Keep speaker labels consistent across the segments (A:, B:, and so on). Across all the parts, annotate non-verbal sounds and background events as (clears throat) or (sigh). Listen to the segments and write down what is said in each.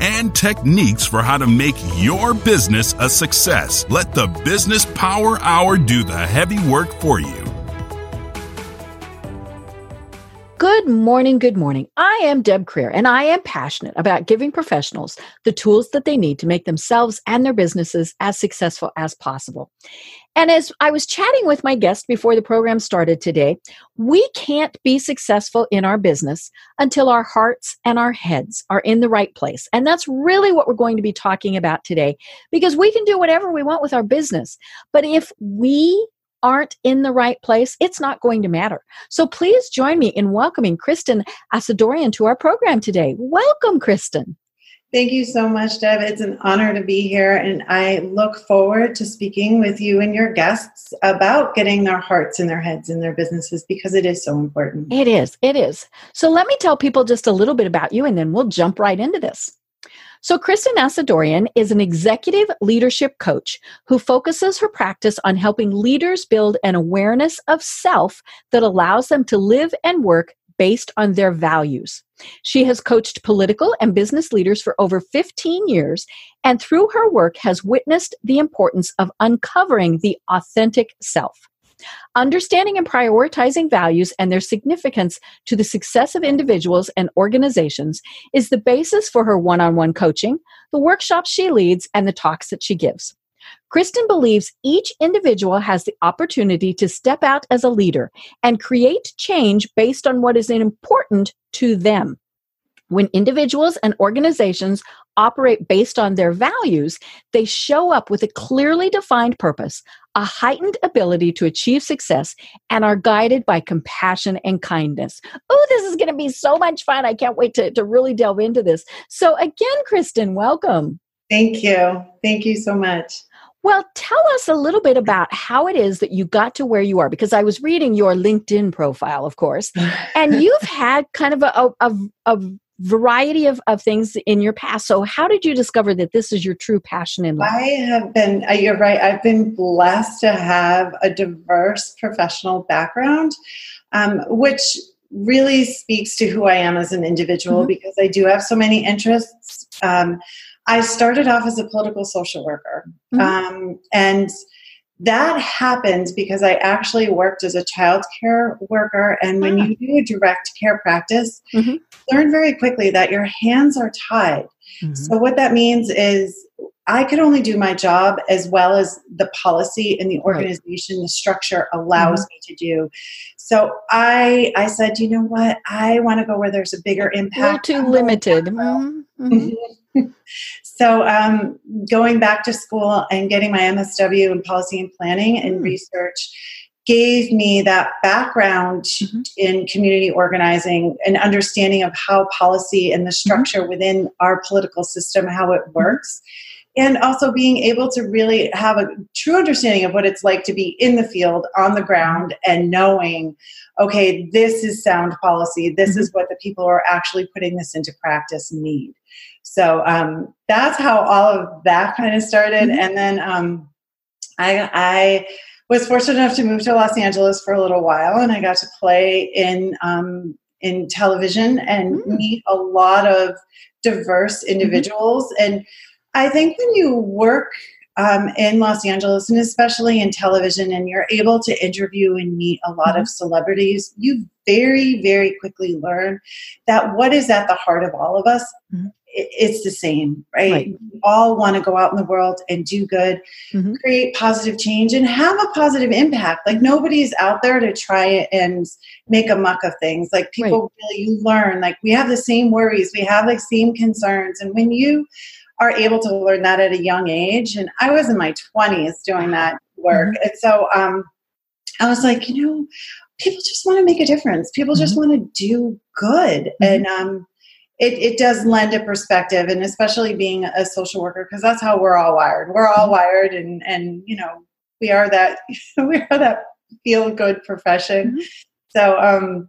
A: and techniques for how to make your business a success. Let the Business Power Hour do the heavy work for you.
B: Good morning, good morning. I am Deb Creer, and I am passionate about giving professionals the tools that they need to make themselves and their businesses as successful as possible. And as I was chatting with my guest before the program started today, we can't be successful in our business until our hearts and our heads are in the right place. And that's really what we're going to be talking about today because we can do whatever we want with our business. But if we aren't in the right place, it's not going to matter. So please join me in welcoming Kristin Asadourian to our program today. Welcome, Kristin.
C: Thank you so much, Deb. It's an honor to be here, and I look forward to speaking with you and your guests about getting their hearts in their heads in their businesses because it is so important.
B: It is. It is. So let me tell people just a little bit about you, and then we'll jump right into this. So, Kristin Asadourian is an executive leadership coach who focuses her practice on helping leaders build an awareness of self that allows them to live and work based on their values. She has coached political and business leaders for over 15 years, and through her work has witnessed the importance of uncovering the authentic self. Understanding and prioritizing values and their significance to the success of individuals and organizations is the basis for her one on one coaching, the workshops she leads, and the talks that she gives. Kristin believes each individual has the opportunity to step out as a leader and create change based on what is important to them. When individuals and organizations operate based on their values, they show up with a clearly defined purpose, a heightened ability to achieve success, and are guided by compassion and kindness. Oh, this is going to be so much fun. I can't wait to, to really delve into this. So, again, Kristin, welcome.
C: Thank you. Thank you so much.
B: Well, tell us a little bit about how it is that you got to where you are, because I was reading your LinkedIn profile, of course, and (laughs) you've had kind of a, a, a variety of, of things in your past. So, how did you discover that this is your true passion in life?
C: I have been, uh, you're right, I've been blessed to have a diverse professional background, um, which really speaks to who I am as an individual mm-hmm. because I do have so many interests. Um, I started off as a political social worker. Mm-hmm. Um, and that happened because I actually worked as a child care worker. And when ah. you do a direct care practice, mm-hmm. learn very quickly that your hands are tied. Mm-hmm. So, what that means is I could only do my job as well as the policy and the organization, the structure allows mm-hmm. me to do. So I I said, you know what? I want to go where there's a bigger impact.
B: We're too limited. Mm-hmm. Mm-hmm.
C: So um, going back to school and getting my MSW in policy and planning and mm. research gave me that background mm-hmm. in community organizing and understanding of how policy and the mm-hmm. structure mm-hmm. within our political system how it mm-hmm. works and also being able to really have a true understanding of what it's like to be in the field on the ground and knowing okay this is sound policy this mm-hmm. is what the people who are actually putting this into practice need so um, that's how all of that kind of started mm-hmm. and then um, I, I was fortunate enough to move to Los Angeles for a little while, and I got to play in um, in television and mm. meet a lot of diverse mm-hmm. individuals. Mm-hmm. And I think when you work um, in Los Angeles, and especially in television, and you're able to interview and meet a lot mm-hmm. of celebrities, you very, very quickly learn that what is at the heart of all of us mm-hmm it's the same, right? right. We all want to go out in the world and do good, mm-hmm. create positive change, and have a positive impact. Like nobody's out there to try and make a muck of things. Like people right. really, you learn. Like we have the same worries, we have the same concerns, and when you are able to learn that at a young age, and I was in my twenties doing that work, mm-hmm. and so um, I was like, you know, people just want to make a difference. People just mm-hmm. want to do good, mm-hmm. and um it, it does lend a perspective and especially being a social worker because that's how we're all wired we're all mm-hmm. wired and and you know we are that (laughs) we are that feel good profession. Mm-hmm. So, um,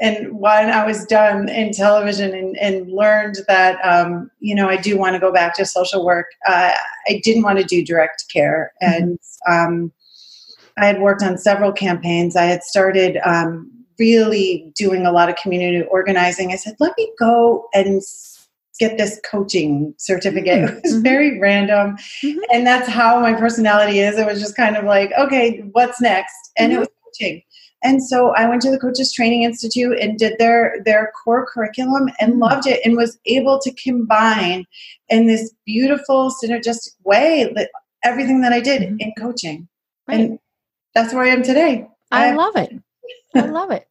C: and when I was done in television and, and learned that, um, you know, I do want to go back to social work, uh, I didn't want to do direct care. Mm-hmm. And um, I had worked on several campaigns. I had started um, really doing a lot of community organizing. I said, let me go and get this coaching certificate. Mm-hmm. (laughs) It was mm-hmm. very random. Mm-hmm. And that's how my personality is. It was just kind of like, okay, what's next? And mm-hmm. it was coaching. And so I went to the Coaches Training Institute and did their their core curriculum and mm-hmm. loved it and was able to combine in this beautiful synergistic way that everything that I did mm-hmm. in coaching. Right. And that's where I am today.
B: I, I love it. I love it.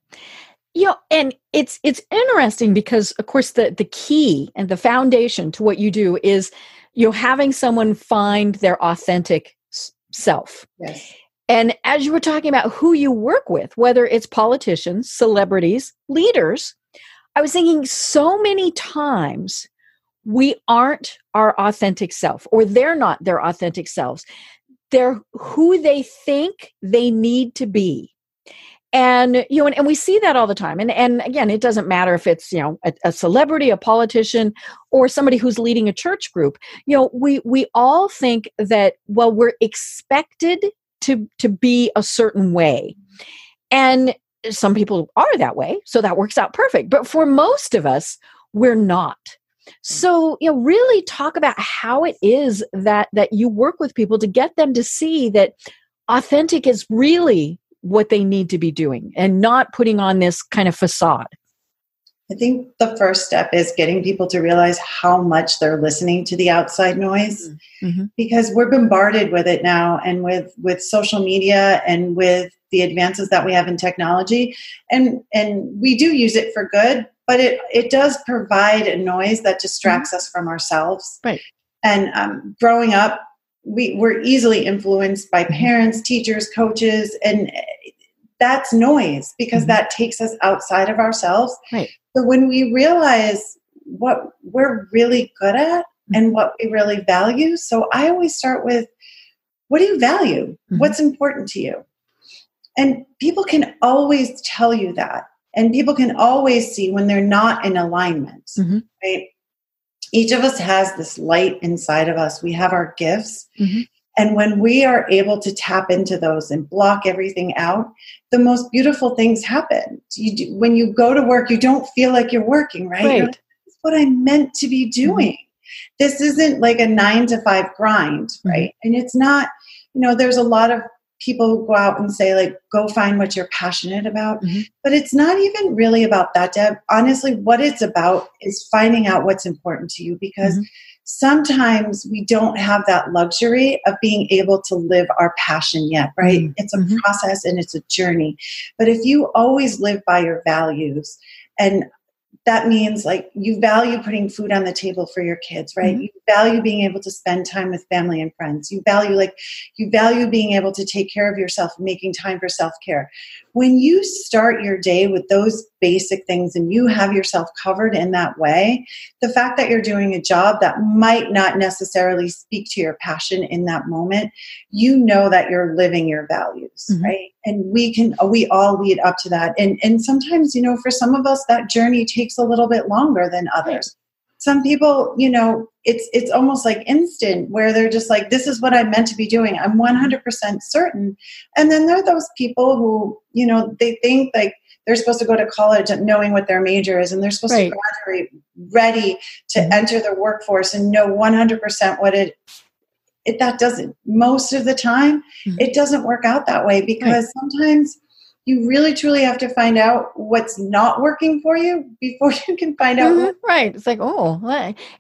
B: You know, and it's it's interesting because of course the the key and the foundation to what you do is you know having someone find their authentic self.
C: Yes.
B: And as you were talking about who you work with, whether it's politicians, celebrities, leaders, I was thinking so many times we aren't our authentic self or they're not their authentic selves. They're who they think they need to be and you know and, and, we see that all the time. And and again it doesn't matter if it's you know a, a, celebrity a politician or somebody who's leading a church group. You know we we all think that well we're expected to to be a certain way. And some people are that way so that works out perfect. But for most of us we're not. So you know really talk about how it is that that you work with people to get them to see that authentic is really what they need to be doing and not putting on this kind of facade?
C: I think the first step is getting people to realize how much they're listening to the outside noise mm-hmm. because we're bombarded with it now and with with social media and with the advances that we have in technology and and we do use it for good but it it does provide a noise that distracts mm-hmm. us from ourselves
B: right
C: and um, growing up we we're easily influenced by mm-hmm. parents teachers coaches and that's noise because mm-hmm. that takes us outside of ourselves
B: right
C: so when we realize what we're really good at mm-hmm. and what we really value so i always start with what do you value mm-hmm. what's important to you and people can always tell you that and people can always see when they're not in alignment mm-hmm. right each of us has this light inside of us. We have our gifts. Mm-hmm. And when we are able to tap into those and block everything out, the most beautiful things happen. You do, when you go to work, you don't feel like you're working, right?
B: right.
C: Like, this is what I'm meant to be mm-hmm. doing. Mm-hmm. This isn't like a nine to five grind, mm-hmm. right? Mm-hmm. And it's not, you know, there's a lot of people go out and say like go find what you're passionate about mm-hmm. but it's not even really about that deb honestly what it's about is finding out what's important to you because mm-hmm. sometimes we don't have that luxury of being able to live our passion yet right mm-hmm. it's a mm-hmm. process and it's a journey but if you always live by your values and that means like you value putting food on the table for your kids right mm-hmm. you value being able to spend time with family and friends. You value like you value being able to take care of yourself making time for self-care. When you start your day with those basic things and you have yourself covered in that way the fact that you're doing a job that might not necessarily speak to your passion in that moment you know that you're living your values mm-hmm. right? And we can we all lead up to that. And and sometimes you know for some of us that journey takes a little bit longer than others some people you know it's it's almost like instant where they're just like this is what i'm meant to be doing i'm 100% certain and then there are those people who you know they think like they're supposed to go to college knowing what their major is and they're supposed right. to graduate ready to mm-hmm. enter the workforce and know 100% what it it, that doesn't most of the time mm-hmm. it doesn't work out that way because right. sometimes you really truly have to find out what's not working for you before (laughs) you can find out
B: mm-hmm, right. It's like oh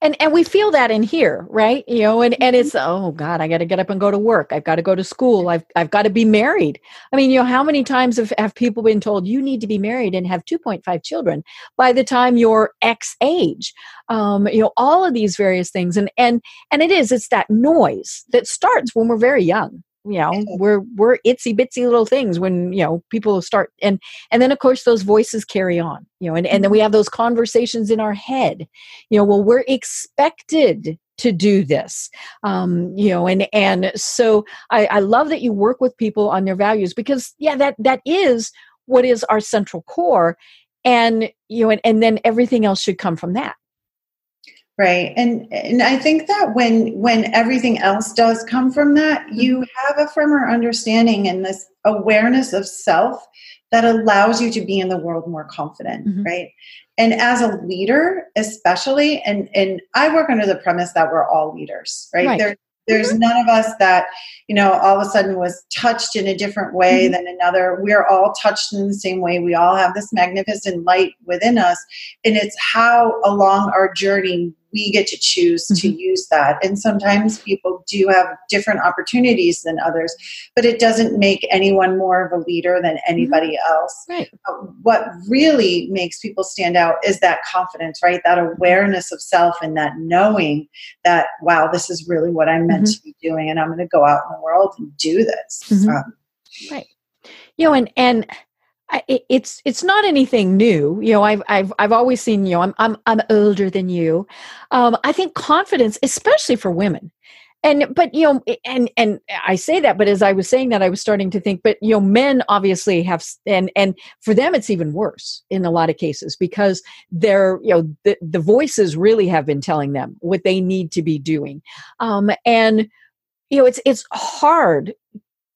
B: and and we feel that in here right? You know and and it's mm-hmm. oh god i got to get up and go to work. I've got to go to school. I've i've got to be married. I mean you know how many times have, have people been told you need to be married and have 2.5 children by the time you're x age? Um, you know all of these various things. And and and it is it's that noise that starts when we're very young you know we're we're itsy bitsy little things when you know people start and and then of course those voices carry on you know and, and then we mm-hmm. have those conversations in our head you know well we're expected to do this um, you know and and so I, I love that you work with people on their values because yeah that that is what is our central core and you know and, and then everything else should come from that
C: right and and i think that when when everything else does come from that mm-hmm. you have a firmer understanding and this awareness of self that allows you to be in the world more confident mm-hmm. right and as a leader especially and and i work under the premise that we're all leaders right, right. there there's mm-hmm. none of us that you know all of a sudden was touched in a different way mm-hmm. than another we're all touched in the same way we all have this magnificent light within us and it's how along our journey we get to choose mm-hmm. to use that. And sometimes people do have different opportunities than others, but it doesn't make anyone more of a leader than mm-hmm. anybody mm-hmm. else.
B: Right.
C: What really makes people stand out is that confidence, right? That awareness of self and that knowing that, wow, this is really what I'm meant mm-hmm. to be doing, and I'm going to go out in the world and do this.
B: Mm-hmm. Um, right. You know, and and it's it's not anything new. You know i've i've i've always seen you. Know i'm i'm, I'm older than you. Um, i think confidence especially for women and but you know and and i say that but as i was saying that i was starting to think but you know men obviously have and and for them it's even worse in a lot of cases because they're you know the, the voices really have been telling them what they need to be doing. Um and you know it's it's hard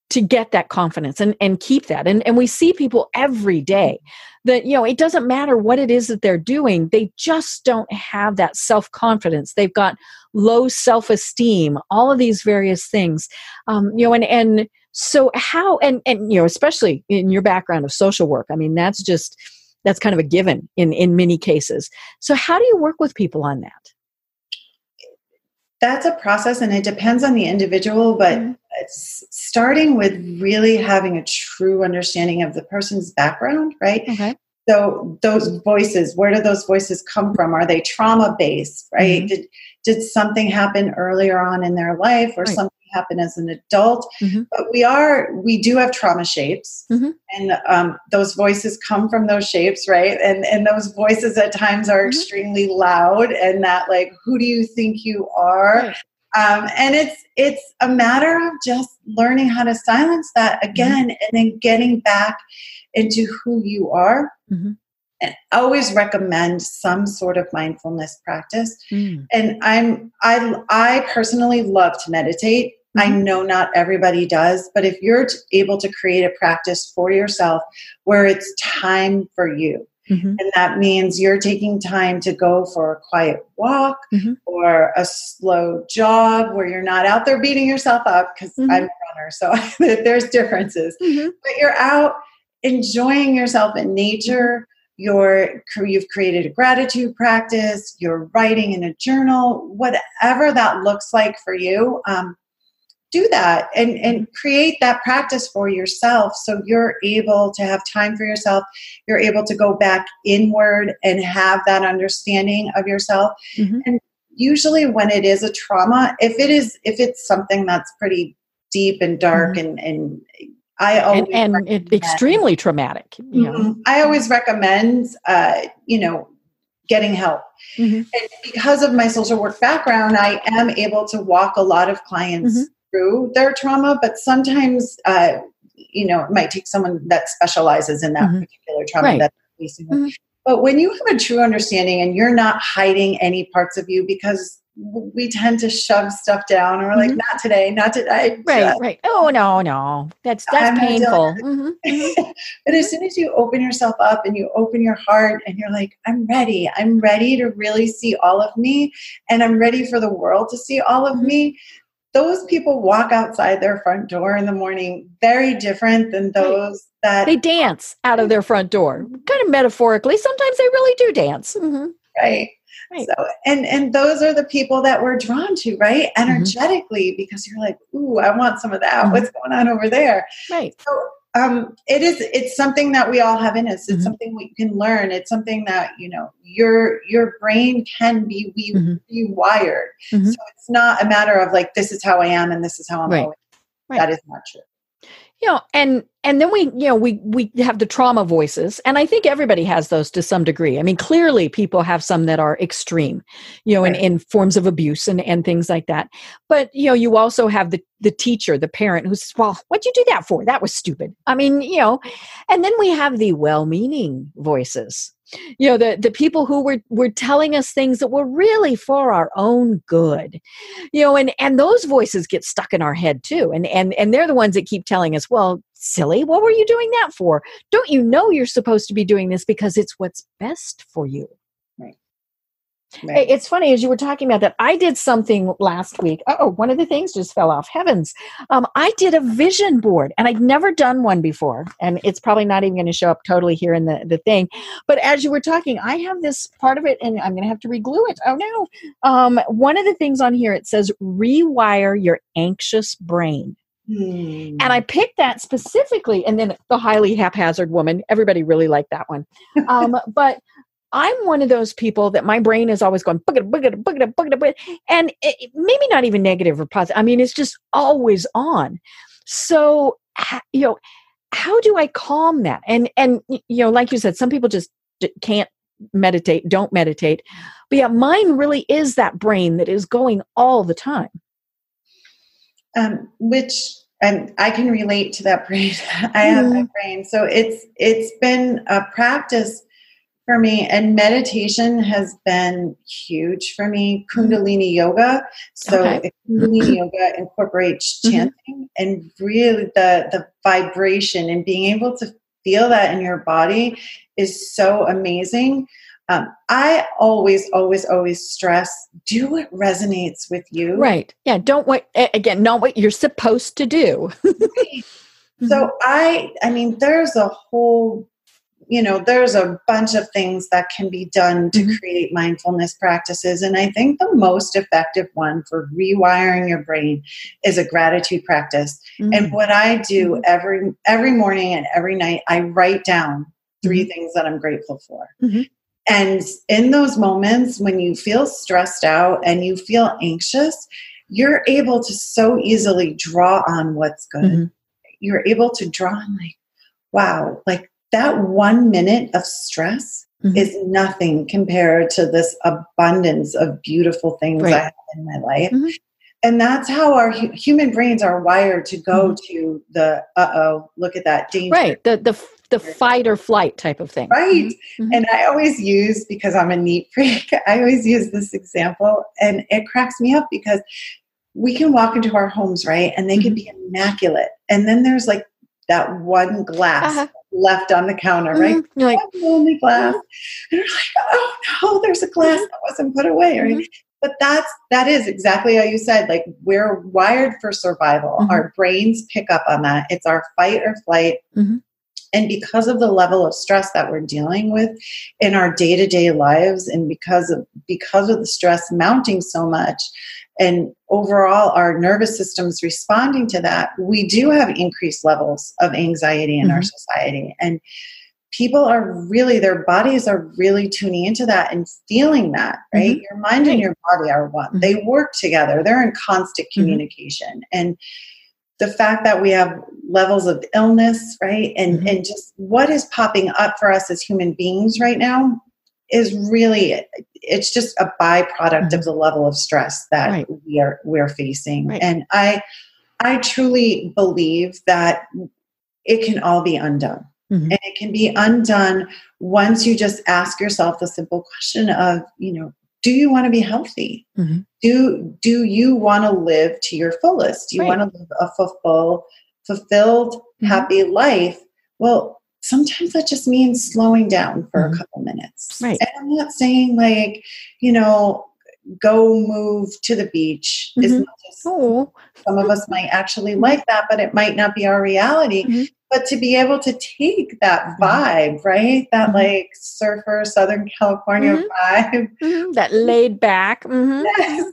B: to get that confidence and, and keep that. And, and we see people every day that, you know, it doesn't matter what it is that they're doing, they just don't have that self confidence. They've got low self esteem, all of these various things. Um, you know, and, and so how, and, and, you know, especially in your background of social work, I mean, that's just, that's kind of a given in, in many cases. So how do you work with people on that?
C: That's a process and it depends on the individual, but mm-hmm it's starting with really having a true understanding of the person's background, right?
B: Okay.
C: So those voices, where do those voices come from? Are they trauma based, right? Mm-hmm. Did did something happen earlier on in their life or right. something happen as an adult? Mm-hmm. But we are we do have trauma shapes, mm-hmm. and um, those voices come from those shapes, right? And and those voices at times are mm-hmm. extremely loud, and that like, who do you think you are? Right. Um, and it's it's a matter of just learning how to silence that mm-hmm. again mm-hmm. and then getting back into who you are mm-hmm. and I always recommend some sort of mindfulness practice mm. and i'm i i personally love to meditate mm-hmm. i know not everybody does but if you're able to create a practice for yourself where it's time for you Mm-hmm. And that means you're taking time to go for a quiet walk mm-hmm. or a slow jog where you're not out there beating yourself up because mm-hmm. I'm a runner, so (laughs) there's differences. Mm-hmm. But you're out enjoying yourself in nature. You're, you've created a gratitude practice, you're writing in a journal, whatever that looks like for you. Um, do that and and create that practice for yourself so you're able to have time for yourself you're able to go back inward and have that understanding of yourself mm-hmm. and usually when it is a trauma if it is if it's something that's pretty deep and dark mm-hmm. and and I always
B: and, and extremely traumatic. You know. mm-hmm.
C: I always recommend, uh, you know, getting help. Mm-hmm. And because of my social work background, I am able to walk a lot of clients mm-hmm through their trauma, but sometimes, uh, you know, it might take someone that specializes in that mm-hmm. particular trauma right. that facing. Mm-hmm. But when you have a true understanding and you're not hiding any parts of you because we tend to shove stuff down and we're like, mm-hmm. not today, not today.
B: Right, right. Oh no, no. That's that's I'm painful.
C: Mm-hmm, (laughs) mm-hmm. but as soon as you open yourself up and you open your heart and you're like, I'm ready. I'm ready to really see all of me and I'm ready for the world to see all of mm-hmm. me those people walk outside their front door in the morning very different than those that
B: they dance out of their front door kind of metaphorically sometimes they really do dance
C: mm-hmm. right Right. So, and and those are the people that we're drawn to, right? Mm-hmm. Energetically, mm-hmm. because you're like, ooh, I want some of that. Mm-hmm. What's going on over there?
B: Right.
C: So um, it is it's something that we all have in us it's mm-hmm. something we can learn it's something that you know your your brain can be we mm-hmm. rewired mm-hmm. so it's not a matter of like this is how i am and this is how i'm
B: right.
C: right. that is not true
B: you know and and then we you know we we have the trauma voices and i think everybody has those to some degree. I mean clearly people have some that are extreme you know right. in, in forms of abuse and and things like that. But you know you also have the the teacher the parent who says well what'd you do that for? That was stupid. I mean you know and then we have the well-meaning voices you know the the people who were were telling us things that were really for our own good. You know and and those voices get stuck in our head too. And and and they're the ones that keep telling us well silly what were you doing that for? Don't you know you're supposed to be doing this because it's what's best for you Right. It's funny as you were talking about that. I did something last week. Oh, one of the things just fell off. Heavens! Um, I did a vision board, and I'd never done one before. And it's probably not even going to show up totally here in the the thing. But as you were talking, I have this part of it, and I'm going to have to reglue it. Oh no! Um, one of the things on here it says rewire your anxious brain. Hmm. And I picked that specifically, and then the highly haphazard woman. Everybody really liked that one. Um, (laughs) but I'm one of those people that my brain is always going boogada, boogada, boogada, boogada, boogada, and it, maybe not even negative or positive. I mean, it's just always on. So, you know, how do I calm that? And and you know, like you said, some people just can't meditate, don't meditate. But yeah, mine really is that brain that is going all the time.
C: Um, which and I can relate to that brain. (laughs) I have mm. that brain. So it's it's been a practice for me and meditation has been huge for me mm-hmm. kundalini yoga so okay. kundalini yoga incorporates mm-hmm. chanting mm-hmm. and really the the vibration and being able to feel that in your body is so amazing um, I always, always, always stress do what resonates with you.
B: Right. Yeah. Don't what, again, not what you're supposed to do. (laughs)
C: so I, I mean, there's a whole you know there's a bunch of things that can be done to mm-hmm. create mindfulness practices and i think the most effective one for rewiring your brain is a gratitude practice mm-hmm. and what i do mm-hmm. every every morning and every night i write down 3 mm-hmm. things that i'm grateful for mm-hmm. and in those moments when you feel stressed out and you feel anxious you're able to so easily draw on what's good mm-hmm. you're able to draw on like wow like that one minute of stress mm-hmm. is nothing compared to this abundance of beautiful things right. I have in my life. Mm-hmm. And that's how our hu- human brains are wired to go mm-hmm. to the uh oh, look at that danger.
B: Right. The the the fight or flight type of thing.
C: Right. Mm-hmm. Mm-hmm. And I always use because I'm a neat (laughs) freak, I always use this example and it cracks me up because we can walk into our homes, right? And they can mm-hmm. be immaculate. And then there's like that one glass uh-huh. Left on the counter, mm-hmm. right? You're like, only glass. Mm-hmm. And you're like, oh no, there's a glass that wasn't put away, right? Mm-hmm. But that's that is exactly how you said. Like we're wired for survival. Mm-hmm. Our brains pick up on that. It's our fight or flight. Mm-hmm. And because of the level of stress that we're dealing with in our day-to-day lives, and because of because of the stress mounting so much, and overall our nervous systems responding to that, we do have increased levels of anxiety in mm-hmm. our society. And people are really, their bodies are really tuning into that and feeling that, right? Mm-hmm. Your mind and your body are one. Mm-hmm. They work together, they're in constant mm-hmm. communication. And the fact that we have levels of illness, right? And mm-hmm. and just what is popping up for us as human beings right now is really it's just a byproduct mm-hmm. of the level of stress that right. we are we're facing right. and i i truly believe that it can all be undone mm-hmm. and it can be undone once you just ask yourself the simple question of you know do you want to be healthy mm-hmm. do do you want to live to your fullest do you right. want to live a fulfill, fulfilled mm-hmm. happy life well sometimes that just means slowing down for mm-hmm. a couple minutes. Right. And I'm not saying like, you know, go move to the beach. Mm-hmm. Oh. Some of us might actually like that, but it might not be our reality. Mm-hmm. But to be able to take that mm-hmm. vibe, right? That mm-hmm. like surfer Southern California mm-hmm.
B: vibe. That laid back.
C: Yes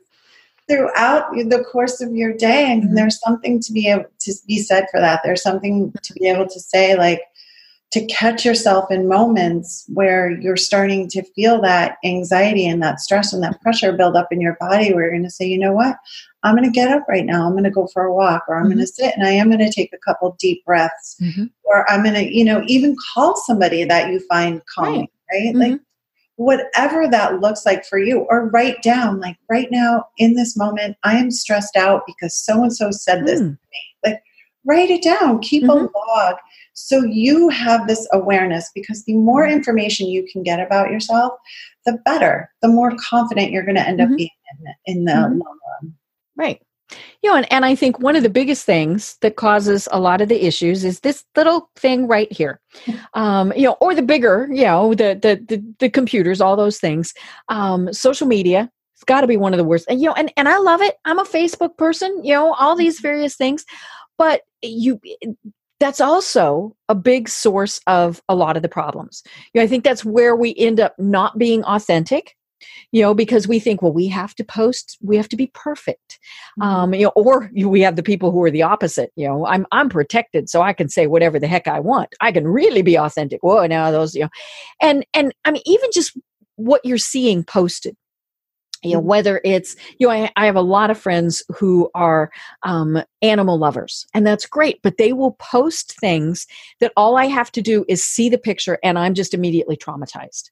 C: throughout the course of your day and mm-hmm. there's something to be able to be said for that there's something to be able to say like to catch yourself in moments where you're starting to feel that anxiety and that stress and that pressure build up in your body where you're going to say you know what I'm going to get up right now. I'm going to go for a walk, or I'm mm-hmm. going to sit and I am going to take a couple deep breaths, mm-hmm. or I'm going to, you know, even call somebody that you find calming, right? right? Like mm-hmm. whatever that looks like for you, or write down, like right now in this moment, I am stressed out because so and so said this mm. to me. Write it down, keep a mm-hmm. log. So you have this awareness because the more mm-hmm. information you can get about yourself, the better, the more confident you're going to end mm-hmm. up being in, in the mm-hmm. long run.
B: Right. You know, and, and I think one of the biggest things that causes a lot of the issues is this little thing right here. (laughs) Um, you know, or the bigger, you know, the the the, the computers, all those things. Um, social media, it's got to be one of the worst. And you know, and and I love it. I'm a Facebook person. You know, all these various things, but you that's also a big source of a lot of the problems. You know, I think that's where we end up not being authentic you know because we think well we have to post we have to be perfect mm-hmm. um you know or we have the people who are the opposite you know i'm i'm protected so i can say whatever the heck i want i can really be authentic whoa now those you know and and i mean even just what you're seeing posted you know mm-hmm. whether it's you know I, I, have a lot of friends who are um, animal lovers and that's great but they will post things that all i have to do is see the picture and i'm just immediately traumatized.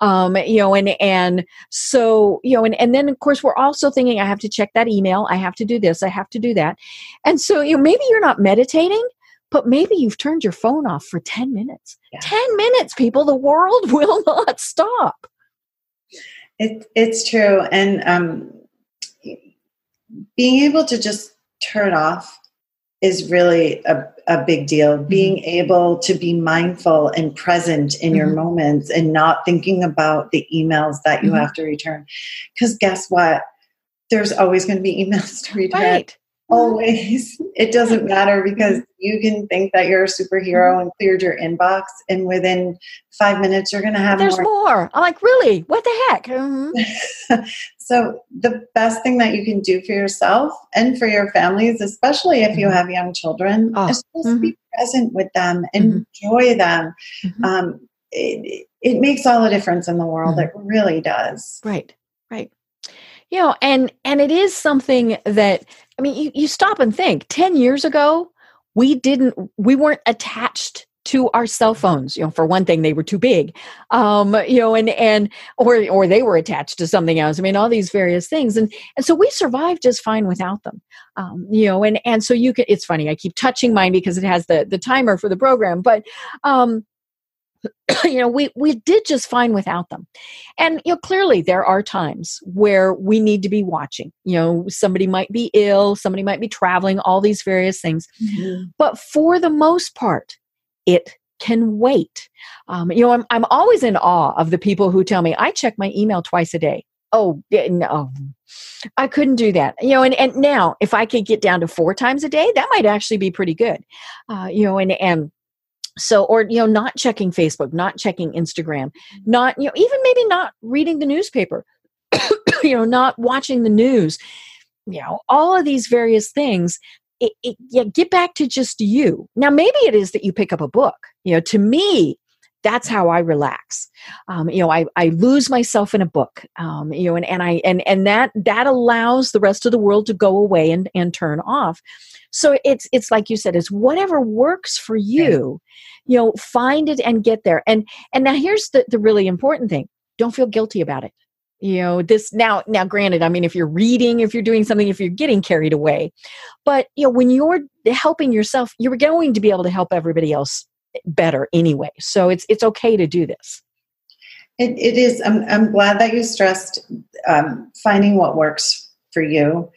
B: Um, you know and and so you know and, and then of course we're also thinking i have to check that email. I have to do this. I have to do that. And so you know maybe you're not meditating but maybe you've turned your phone off for 10 minutes. Yeah. 10 minutes people the world (laughs) will not stop
C: it, it's true. And um, being able to just turn off is really a, a big deal. Mm-hmm. Being able to be mindful and present in mm-hmm. your moments and not thinking about the emails that you mm-hmm. have to return. Because guess what? There's always going to be (laughs) emails to return. Right. Mm-hmm. Always. It doesn't matter because you can think that you're a superhero mm-hmm. and cleared your inbox, and within five minutes, you're going to have
B: There's more. more. I'm like, really? What the heck? Mm-hmm. (laughs)
C: so, the best thing that you can do for yourself and for your families, especially if you mm-hmm. have young children, oh. is just be mm-hmm. present with them, mm-hmm. enjoy them. Um, it, it makes all the difference in the world. It really does.
B: Right you know and and it is something that i mean you, you stop and think 10 years ago we didn't we weren't attached to our cell phones you know for one thing they were too big um you know and and or or they were attached to something else. I mean all these various things and and so we survived just fine without them um you know and and so you can it's funny i keep touching mine because it has the the timer for the program but um (coughs) you know we we did just fine without them. And you know clearly there are times where we need to be watching you know somebody might be ill somebody might be traveling all these various things. Mm-hmm. but for the most part it can wait. Um, you know I'm, I'm always in awe of the people who tell me i check my email twice a day. Oh no. I couldn't do that. You know and, and now if i could get down to four times a day that might actually be pretty good. Uh, you know and and so or you know not checking facebook not checking instagram mm-hmm. not you know even maybe not reading the newspaper (coughs) you know not watching the news. You know all of these various things it, it, yeah, get back to just you. Now maybe it is that you pick up a book. You know to me that's how I relax. Um, you know, I, I lose myself in a book. Um, you know, and, and I and and that that allows the rest of the world to go away and and turn off. So it's it's like you said, it's whatever works for you. You know, find it and get there. And and now here's the the really important thing: don't feel guilty about it. You know, this now now granted, I mean, if you're reading, if you're doing something, if you're getting carried away, but you know, when you're helping yourself, you're going to be able to help everybody else better anyway. So it's it's okay to do this.
C: It, it is. I'm, I'm glad that you stressed um, finding what works for you.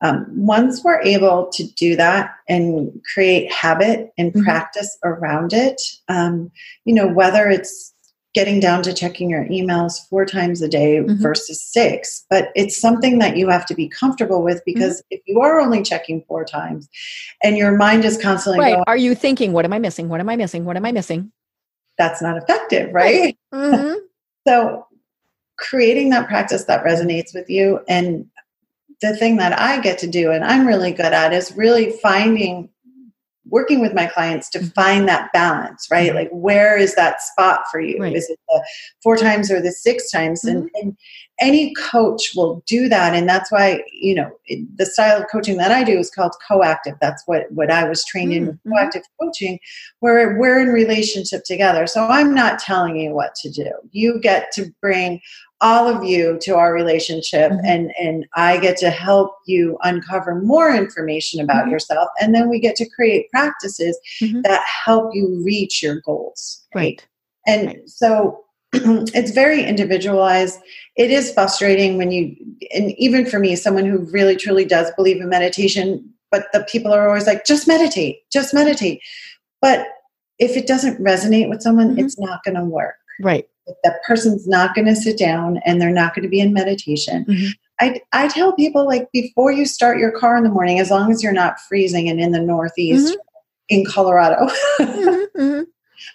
C: Um, once we're able to do that and create habit and mm-hmm. practice around it, um, you know, whether it's getting down to checking your emails four times a day mm-hmm. versus six. But it's something that you have to be comfortable with mm-hmm. because mm-hmm. if you are only checking four times and your mind is constantly
B: right. Going, are you thinking, what am I missing? What am I missing? What am I missing?
C: That's not effective, right? right. (laughs) Mm-hmm. so creating that practice that resonates with you and the thing that I get to do and I'm really good at is really finding working with my clients to mm-hmm. find that balance, right? Mm-hmm. Like, where is that spot for you? Right. Is it the four times or the six times? Mm-hmm. And, and any coach will do that and that's why you know the style of coaching that i do is called coactive that's what what i was trained in with
B: Mm-hmm.
C: coactive coaching where we're in relationship together so i'm not telling you what to do you get to bring all of you to our relationship
B: Mhm.
C: and and i get to help you uncover more information about
B: Mhm.
C: yourself and then we get to create practices
B: Mhm.
C: that help you reach your goals
B: Right.
C: and
B: Right.
C: so (clears throat) it's very individualized. It is frustrating when you, and even for me, someone who really truly does believe in meditation, but the people are always like, just meditate, just meditate. But if it doesn't resonate with someone,
B: Mhm.
C: it's not going to work.
B: Right.
C: If that person's not going to sit down and they're not going to be in meditation.
B: Mhm.
C: I, I tell people like before you start your car in the morning, as long as you're not freezing and in the Northeast in Colorado, (laughs)
B: Mhm, mhm.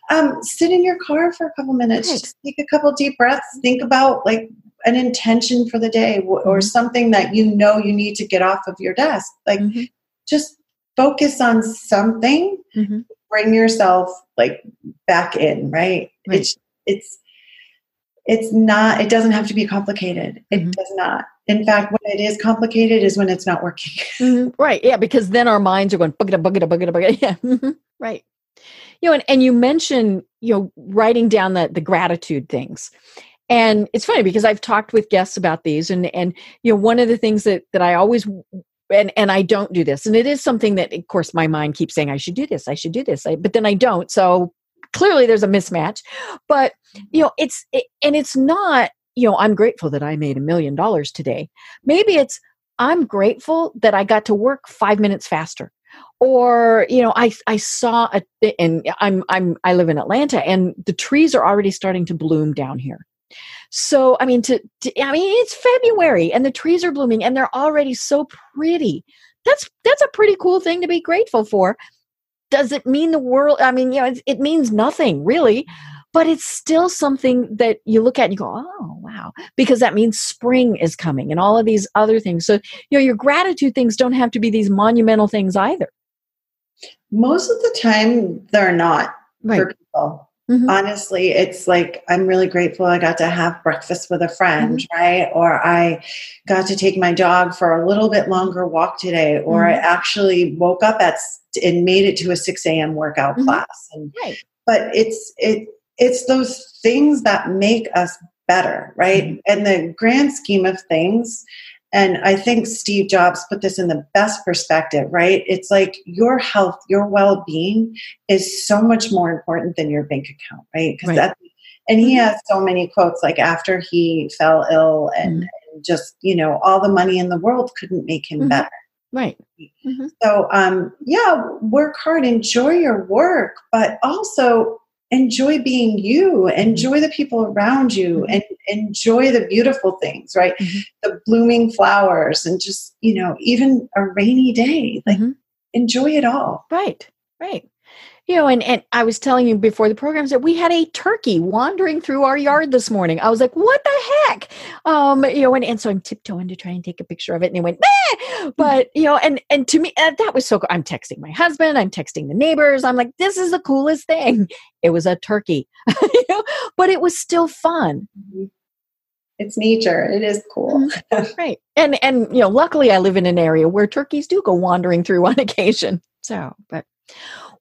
C: Um, sit in your car for a couple minutes just take a couple deep breaths think about like an intention for the day or
B: Mhm.
C: something that you know you need to get off of your desk like
B: Mhm,
C: just focus on something
B: mhm.
C: bring yourself like back in right,
B: Right.
C: it's it's it's not it doesn't have to be complicated it
B: Mhm.
C: does not in fact when it is complicated is when it's not working (laughs)
B: Mhm, Right. Yeah, because then our minds are going buggada, buggada, buggada, buggada. (laughs) Yeah. mhm, Right. You know, and, and you mentioned, you know, writing down the the gratitude things. And it's funny because I've talked with guests about these and and you know, one of the things that that I always and and I don't do this. And it is something that of course my mind keeps saying I should do this, I should do this. I, but then I don't. So clearly there's a mismatch. But you know, it's it, and it's not, you know, I'm grateful that I made a million dollars today. Maybe it's I'm grateful that I got to work five minutes faster. Or, you know, I I saw a and I'm I'm I live in Atlanta and the trees are already starting to bloom down here. So I mean to, to I mean it's February and the trees are blooming and they're already so pretty. That's that's a pretty cool thing to be grateful for. Does it mean the world? I mean, you know, it, it means nothing really, but it's still something that you look at and you go, oh, wow, because that means spring is coming and all of these other things. So, you know, your gratitude things don't have to be these monumental things either.
C: most of the time they're not
B: Right.
C: for people
B: Mhm.
C: honestly it's like i'm really grateful i got to have breakfast with a friend
B: Mm-hmm.
C: right or i got to take my dog for a little bit longer walk today or i
B: Mhm.
C: actually woke up at and made it to a 6 a.m workout
B: Mhm.
C: class and
B: Right.
C: but it's it it's those things that make us better right
B: Mhm.
C: and the grand scheme of things and i think steve jobs put this in the best perspective right it's like your health your well-being is so much more important than your bank account right because
B: Right.
C: that and he has so many quotes like after he fell ill and,
B: Mhm.
C: and just you know all the money in the world couldn't make him
B: Mhm.
C: better
B: Right. Mhm.
C: so um yeah work hard enjoy your work but also enjoy being you enjoy the people around you
B: Mhm.
C: and enjoy the beautiful things right
B: Mhm.
C: the blooming flowers and just you know even a rainy day like
B: Mhm.
C: enjoy it all
B: Right. Right. You know, and, and I was telling you before the programs that we had a turkey wandering through our yard this morning. I was like, what the heck? Um, you know, and, and so I'm tiptoeing to try and take a picture of it. And it went, "Bah!" but you know, and and to me, uh, that was so cool. I'm texting my husband, I'm texting the neighbors. I'm like, this is the coolest thing. (laughs) It was a turkey, (laughs) you know, but it was still fun.
C: it's nature it is cool
B: Right. And and you know, luckily I live in an area where turkeys do go wandering through (laughs) on occasion. So, but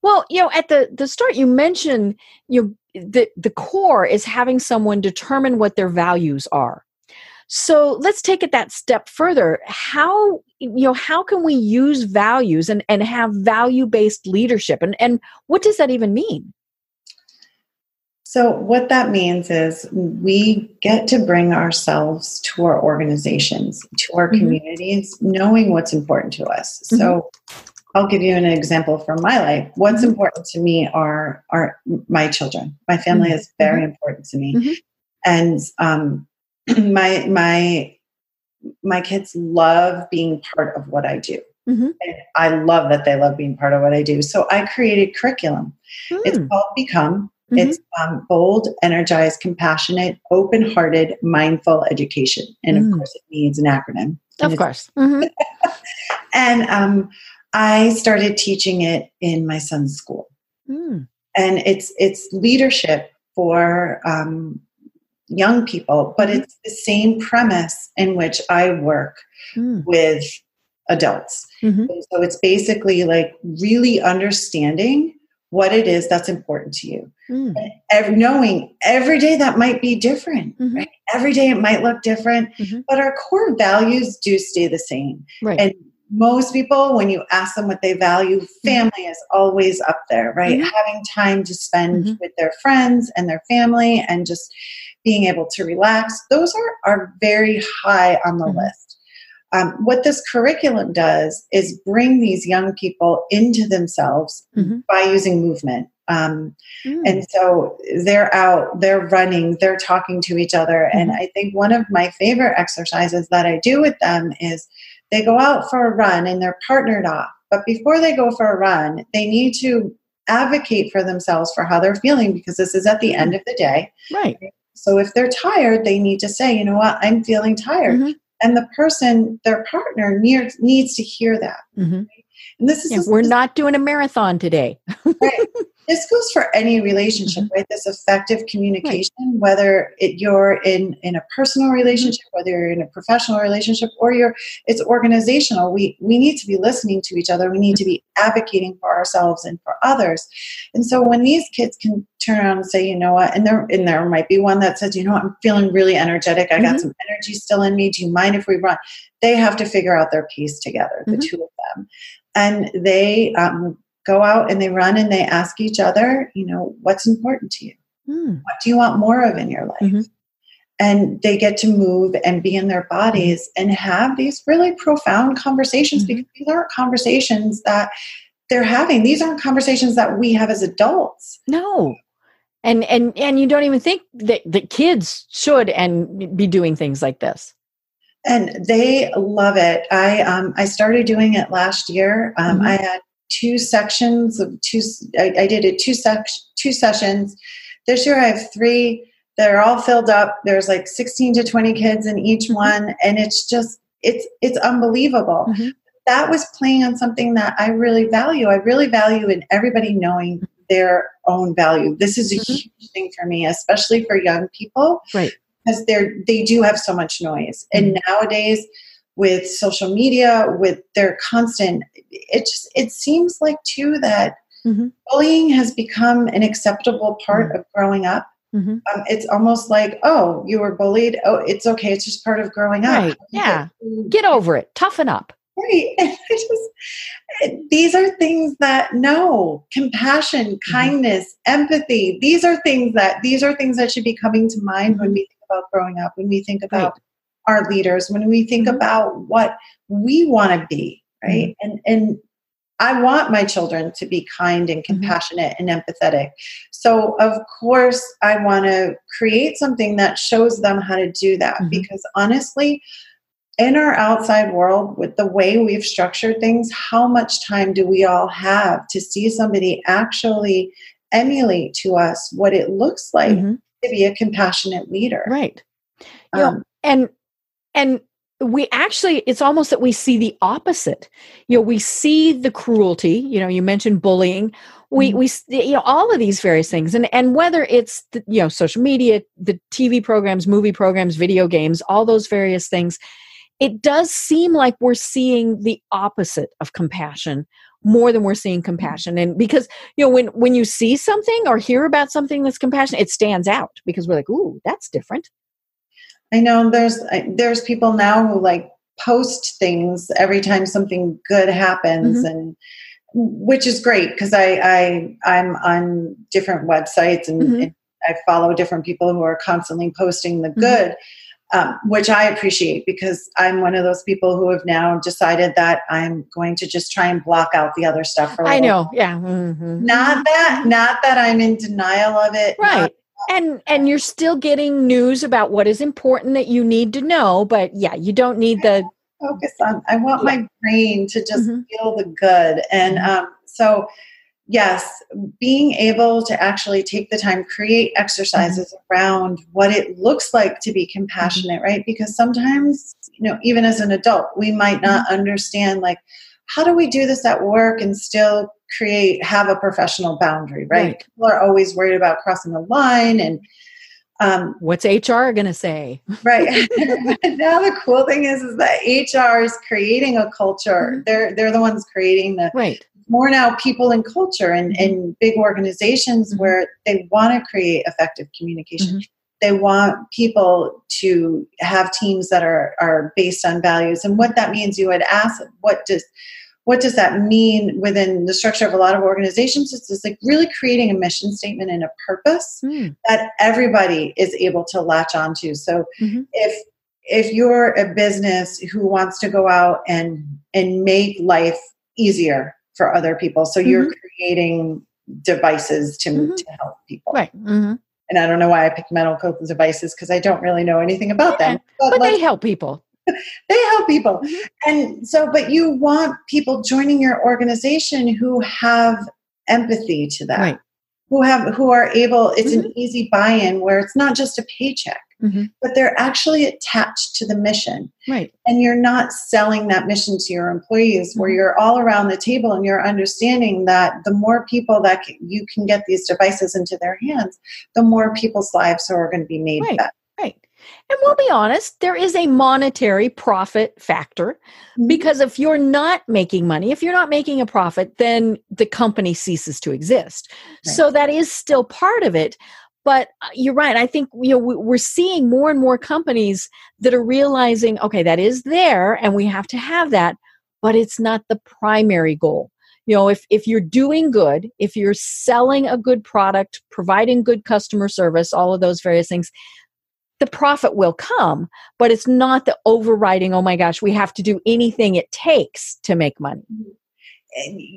B: well, you know, at the the start you mentioned you the the core is having someone determine what their values are. So, let's take it that step further. How you know, how can we use values and and have value-based leadership and and what does that even mean?
C: So, what that means is we get to bring ourselves to our organizations, to our
B: Mhm.
C: communities, knowing what's important to us. So, I'll give you an example from my life. What's
B: Mhm.
C: important to me are are my children. My family
B: Mhm.
C: is very important to me,
B: Mhm.
C: and um, (clears throat) my my my kids love being part of what I do.
B: Mhm.
C: And I love that they love being part of what I do. So I created curriculum. It's
B: Mm.
C: called Become.
B: Mhm.
C: It's um, bold, energized, compassionate, open hearted, mindful education. And
B: Mm.
C: of course, it needs an acronym.
B: Of course. (laughs)
C: And um, I started teaching it in my son's school.
B: Mm.
C: And it's, it's leadership for um, young people, but
B: Mhm.
C: it's the same premise in which I work
B: Mm.
C: with adults.
B: Mhm.
C: So it's basically like really understanding what it is that's important to you.
B: Mm.
C: Ev- knowing every day that might be different,
B: Mhm.
C: right? Every day it might look different,
B: Mhm.
C: but our core values do stay the same.
B: Right.
C: And most people, when you ask them what they value, family is always up there, right?
B: Mhm.
C: Having time to spend
B: Mhm.
C: with their friends and their family and just being able to relax, those are, are very high on the
B: Mhm.
C: list. Um, what this curriculum does is bring these young people into themselves
B: Mhm.
C: by using movement. Um,
B: Mm.
C: and so they're out, they're running, they're talking to each other. And
B: Mm-hmm.
C: I think one of my favorite exercises that I do with them is they go out for a run and they're partnered off. But before they go for a run, they need to advocate for themselves for how they're feeling because this is at the end of the day.
B: right.
C: So if they're tired, they need to say, you know what, I'm feeling tired.
B: Mhm.
C: And the person, their partner, near, needs to hear that.
B: Mhm.
C: And this is
B: Yeah,
C: this-
B: we're not doing a marathon today.
C: right. (laughs) This goes for any relationship,
B: Mm-hmm.
C: right? This effective communication, whether it, you're in in a personal relationship,
B: Mm-hmm.
C: whether you're in a professional relationship, or you're it's organizational. We we need to be listening to each other. We need to be advocating for ourselves and for others. And so when these kids can turn around and say, you know what, and there and there might be one that says, you know, what, I'm feeling really energetic. I got
B: Mhm.
C: some energy still in me. Do you mind if we run? They have to figure out their piece together, the
B: Mhm.
C: two of them, and they. Um, go out and they run and they ask each other, you know, what's important to you?
B: Mm.
C: What do you want more of in your life?
B: Mhm.
C: And they get to move and be in their bodies and have these really profound conversations
B: Mhm.
C: because these aren't conversations that they're having. These aren't conversations that we have as adults.
B: No. And and and you don't even think that the kids should and be doing things like this.
C: and they love it. I um, I started doing it last year. Um,
B: Mhm.
C: I had two sections of two. I, I did it two sec- two sessions. This year I have three. They're all filled up. There's like 16 to 20 kids in each
B: Mhm.
C: one, and it's just it's it's unbelievable.
B: Mhm.
C: That was playing on something that I really value. I really value in everybody knowing their own value. This is a
B: Mhm.
C: huge thing for me, especially for young people
B: Right.
C: because they're they do have so much noise and nowadays with social media with their constant it just it seems like too that
B: Mhm.
C: bullying has become an acceptable part of growing up
B: Mhm.
C: um, it's almost like oh you were bullied oh it's okay it's just part of growing up
B: yeah. Get over it. Toughen up.
C: right (laughs) And I just it- these are things that no compassion
B: Mm-hmm.
C: kindness empathy these are things that these are things that should be coming to mind when we think about growing up when we think about
B: Right.
C: Our leaders when we think
B: Mhm.
C: about what we want to be right and and i want my children to be kind and
B: Mm-hmm.
C: compassionate and empathetic so of course i want to create something that shows them how to do that
B: Mhm.
C: because honestly in our outside world with the way we've structured things how much time do we all have to see somebody actually emulate to us what it looks like
B: Mhm.
C: to be a compassionate leader
B: Right. You know,
C: Um,
B: and and we actually it's almost that we see the opposite. You know we see the cruelty you know you mentioned bullying. We
C: Mhm.
B: we you know all of these various things. And and whether it's the, you know social media the tv programs movie programs video games all those various things it does seem like we're seeing the opposite of compassion more than we're seeing compassion. And because you know when when you see something or hear about something that's compassionate it stands out because we're like ooh that's different
C: I know there's there's people now who like post things every time something good happens
B: Mhm.
C: and which is great because I, I I'm on different websites and,
B: Mhm.
C: and I follow different people who are constantly posting the
B: Mhm.
C: good, um, which I appreciate because I'm one of those people who have now decided that I'm going to just try and block out the other stuff. For
B: I know, yeah. mhm.
C: Not that, not that I'm in denial of it.
B: right. And and you're still getting news about what is important that you need to know, but yeah, you don't need the
C: focus on i want my brain to just
B: Mhm.
C: feel the good and
B: Mhm.
C: um, so yes being able to actually take the time create exercises
B: Mm-hmm.
C: around what it looks like to be compassionate right because sometimes you know even as an adult we might not
B: Mm-hmm.
C: understand like how do we do this at work and still create have a professional boundary right,
B: Right.
C: people are always worried about crossing the line and
B: Um, What's HR going to say? (laughs)
C: right (laughs) now, the cool thing is, is that HR is creating a culture. Mm-hmm. They're they're the ones creating the
B: right
C: more now people in culture and in mm-hmm. big organizations mm-hmm. where they want to create effective communication. Mm-hmm. They want people to have teams that are are based on values, and what that means. You would ask, what does what does that mean within the structure of a lot of organizations? It's just like really creating a mission statement and a purpose mm. that everybody is able to latch onto. So mm-hmm. if if you're a business who wants to go out and and make life easier for other people, so mm-hmm. you're creating devices to, mm-hmm. to help people.
B: Right. Mm-hmm.
C: And I don't know why I picked medical devices because I don't really know anything about yeah, them.
B: But, but they help people.
C: They help people. Mm-hmm. And so, but you want people joining your organization who have empathy to that. Right. Who have who are able, it's mm-hmm. an easy buy-in where it's not just a paycheck, mm-hmm. but they're actually attached to the mission.
B: Right.
C: And you're not selling that mission to your employees where mm-hmm. you're all around the table and you're understanding that the more people that you can get these devices into their hands, the more people's lives are going to be made
B: right.
C: better.
B: Right. And we'll be honest, there is a monetary profit factor mm-hmm. because if you're not making money, if you're not making a profit, then the company ceases to exist. Right. So that is still part of it. But uh, you're right. I think you know we're seeing more and more companies that are realizing, okay, that is there, and we have to have that, but it's not the primary goal. You know, if if you're doing good, if you're selling a good product, providing good customer service, all of those various things, the profit will come, but it's not the overriding, oh my gosh, we have to do anything it takes to make money. Mm-hmm.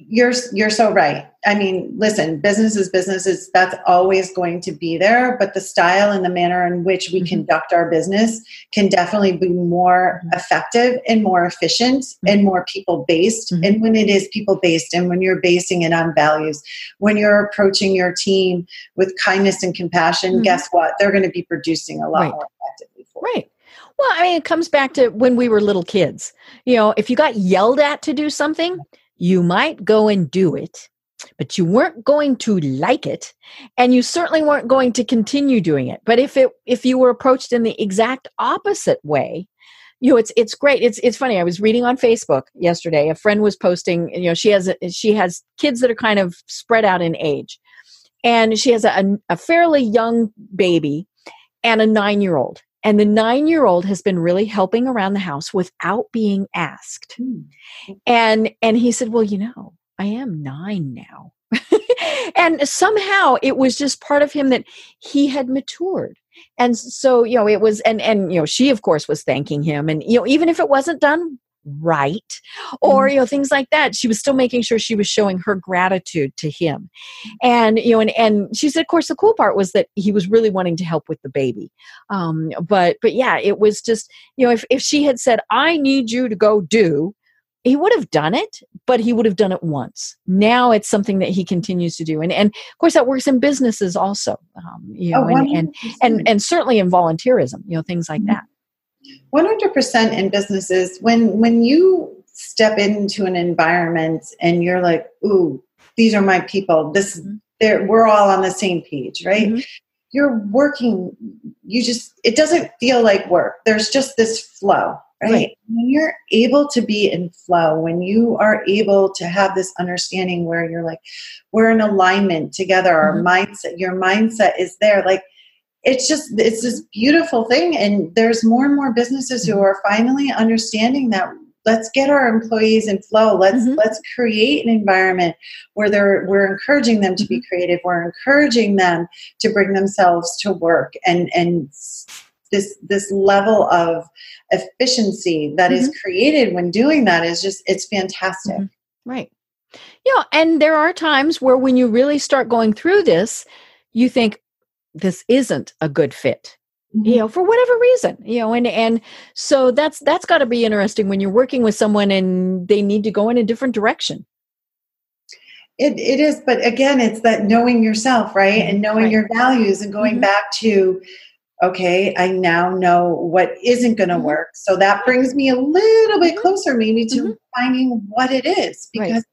C: You're you're so right. I mean, listen, business is business. Is that's always going to be there, but the style and the manner in which we mm-hmm. conduct our business can definitely be more mm-hmm. effective and more efficient mm-hmm. and more people based. Mm-hmm. And when it is people based, and when you're basing it on values, when you're approaching your team with kindness and compassion, mm-hmm. guess what? They're going to be producing a lot right. more effectively.
B: right. Well, I mean, it comes back to when we were little kids. You know, if you got yelled at to do something, you might go and do it, but you weren't going to like it, and you certainly weren't going to continue doing it. But if it if you were approached in the exact opposite way, you know it's it's great it's it's funny i was reading on facebook yesterday a friend was posting you know she has a, she has kids that are kind of spread out in age and she has a, a fairly young baby and a nine year old and the nine year old has been really helping around the house without being asked. Mm. And and he said, Well, you know, I am nine now. (laughs) and somehow it was just part of him that he had matured. And so, you know, it was and and you know, she of course was thanking him. And you know, even if it wasn't done right or mm-hmm. you know things like that she was still making sure she was showing her gratitude to him. And you know and, and she said of course the cool part was that he was really wanting to help with the baby. Um but but yeah it was just you know if, if she had said i need you to go do he would have done it but he would have done it once. Now it's something that he continues to do. And and of course that works in businesses also um, you know oh, and, and and and certainly in volunteerism you know things like mm-hmm. that
C: 100% in businesses when when you step into an environment and you're like ooh these are my people this mm-hmm. we're all on the same page right mm-hmm. you're working you just it doesn't feel like work there's just this flow right? right? When you're able to be in flow, when you are able to have this understanding where you're like, we're in alignment together, our mm-hmm. mindset, your mindset is there. Like it's just it's this beautiful thing and there's more and more businesses who mm-hmm. are finally understanding that let's get our employees in flow let's mm-hmm. let's create an environment where they're we're encouraging them to be mm-hmm. creative we're encouraging them to bring themselves to work and and this this level of efficiency that mm-hmm. is created when doing that is just it's fantastic
B: mm-hmm. right yeah and there are times where when you really start going through this you think this isn't a good fit you mm-hmm. know for whatever reason you know and and so that's that's got to be interesting when you're working with someone and they need to go in a different direction
C: it, it is but again it's that knowing yourself right and knowing right. your values and going mm-hmm. back to okay i now know what isn't going to mm-hmm. work so that brings me a little bit mm-hmm. closer maybe to mm-hmm. finding what it is because right.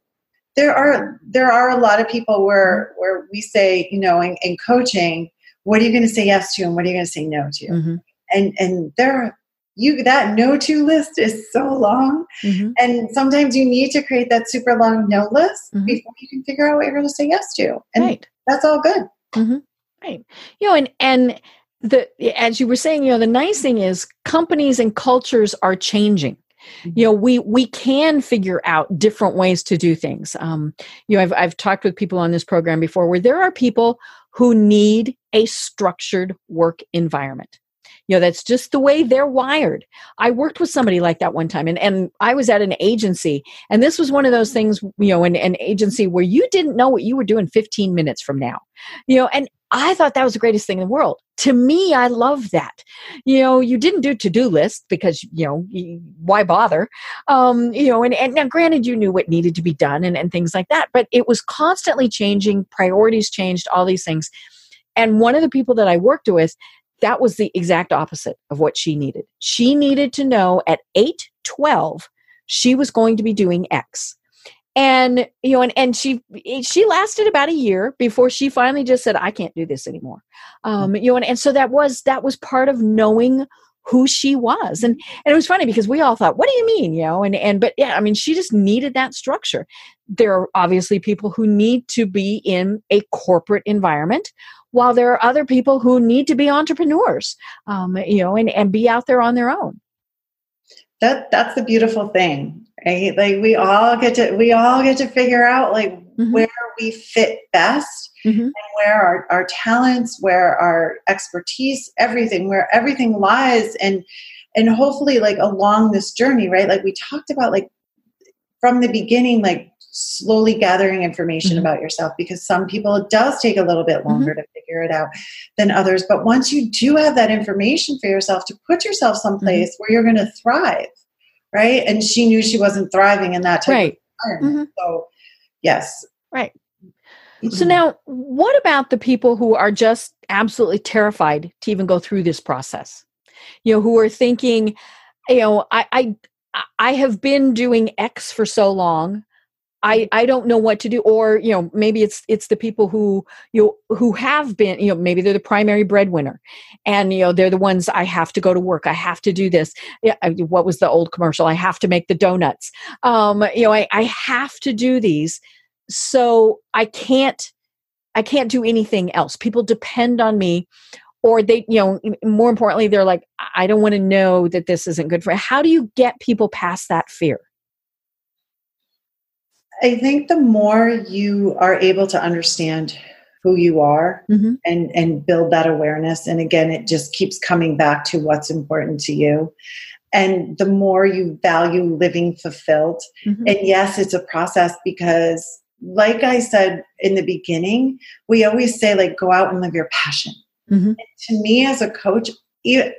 C: there are there are a lot of people where where we say you know in, in coaching what are you going to say yes to and what are you going to say no to
B: Mm-hmm.
C: and and there are you that no to list is so long
B: Mm-hmm.
C: and sometimes you need to create that super long no list
B: Mhm.
C: before you can figure out what you're going to say yes to and
B: Right.
C: that's all good
B: Right. You know, and and the as you were saying, you know, the nice thing is companies and cultures are changing. You know, we we can figure out different ways to do things. Um, you know, I've I've talked with people on this program before where there are people who need a structured work environment. You know, that's just the way they're wired. I worked with somebody like that one time, and, and I was at an agency, and this was one of those things, you know, an, an agency where you didn't know what you were doing 15 minutes from now. You know, and I thought that was the greatest thing in the world. To me, I love that. You know, you didn't do to do list because, you know, why bother? Um, you know, and, and now granted, you knew what needed to be done and, and things like that, but it was constantly changing, priorities changed, all these things. And one of the people that I worked with, that was the exact opposite of what she needed. She needed to know at 8 12, she was going to be doing X and you know and, and she she lasted about a year before she finally just said i can't do this anymore. Um you know and, and so that was that was part of knowing who she was. And and it was funny because we all thought what do you mean? You know and and but yeah i mean she just needed that structure. There are obviously people who need to be in a corporate environment while there are other people who need to be entrepreneurs um you know and and be out there on their own
C: that that's the beautiful thing right like we all get to we all get to figure out like
B: Mhm.
C: where we fit best
B: Mhm.
C: and where our, our talents where our expertise everything where everything lies and and hopefully like along this journey right like we talked about like from the beginning like slowly gathering information
B: Mhm.
C: about yourself because some people it does take a little bit mm-hmm. longer to figure it out than others but once you do have that information for yourself to put yourself mm-hmm. someplace where you're going to thrive right and she knew she wasn't thriving in that type
B: right
C: of environment mm-hmm. so yes
B: Right. So now, what about the people who are just absolutely terrified to even go through this process? You know, who are thinking, you know, I I I have been doing X for so long. I, I don't know what to do or you know maybe it's it's the people who you know, who have been you know maybe they're the primary breadwinner and you know they're the ones I have to go to work I have to do this. Yeah what was the old commercial I have to make the donuts. Um you know I, I have to do these so i can't i can't do anything else. People depend on me or they you know more importantly they're like "I- don't want to know that this isn't good for how do you get people past that fear
C: I think the more you are able to understand who you are
B: mm-hmm.
C: and and build that awareness and again it just keeps coming back to what's important to you and the more you value living fulfilled
B: Mm-hmm.
C: and yes it's a process because like i said in the beginning we always say like go out and live your passion
B: Mhm.
C: And to me as a coach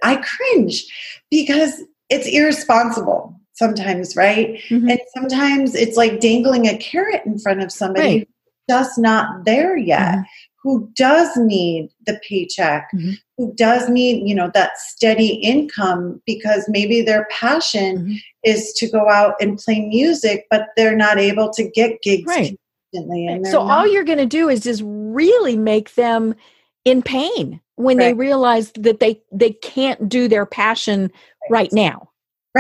C: i cringe because it's irresponsible sometimes right
B: Mhm.
C: and sometimes it's like dangling a carrot in front of somebody
B: Right.
C: who's just not there yet
B: Mhm.
C: who does need the paycheck
B: Mhm.
C: who does need you know that steady income because maybe their passion
B: Mhm.
C: is to go out and play music but they're not able to get gigs
B: Right.
C: consistently
B: so all you're going to do is just really make them in pain when they realize that they they can't do their passion right now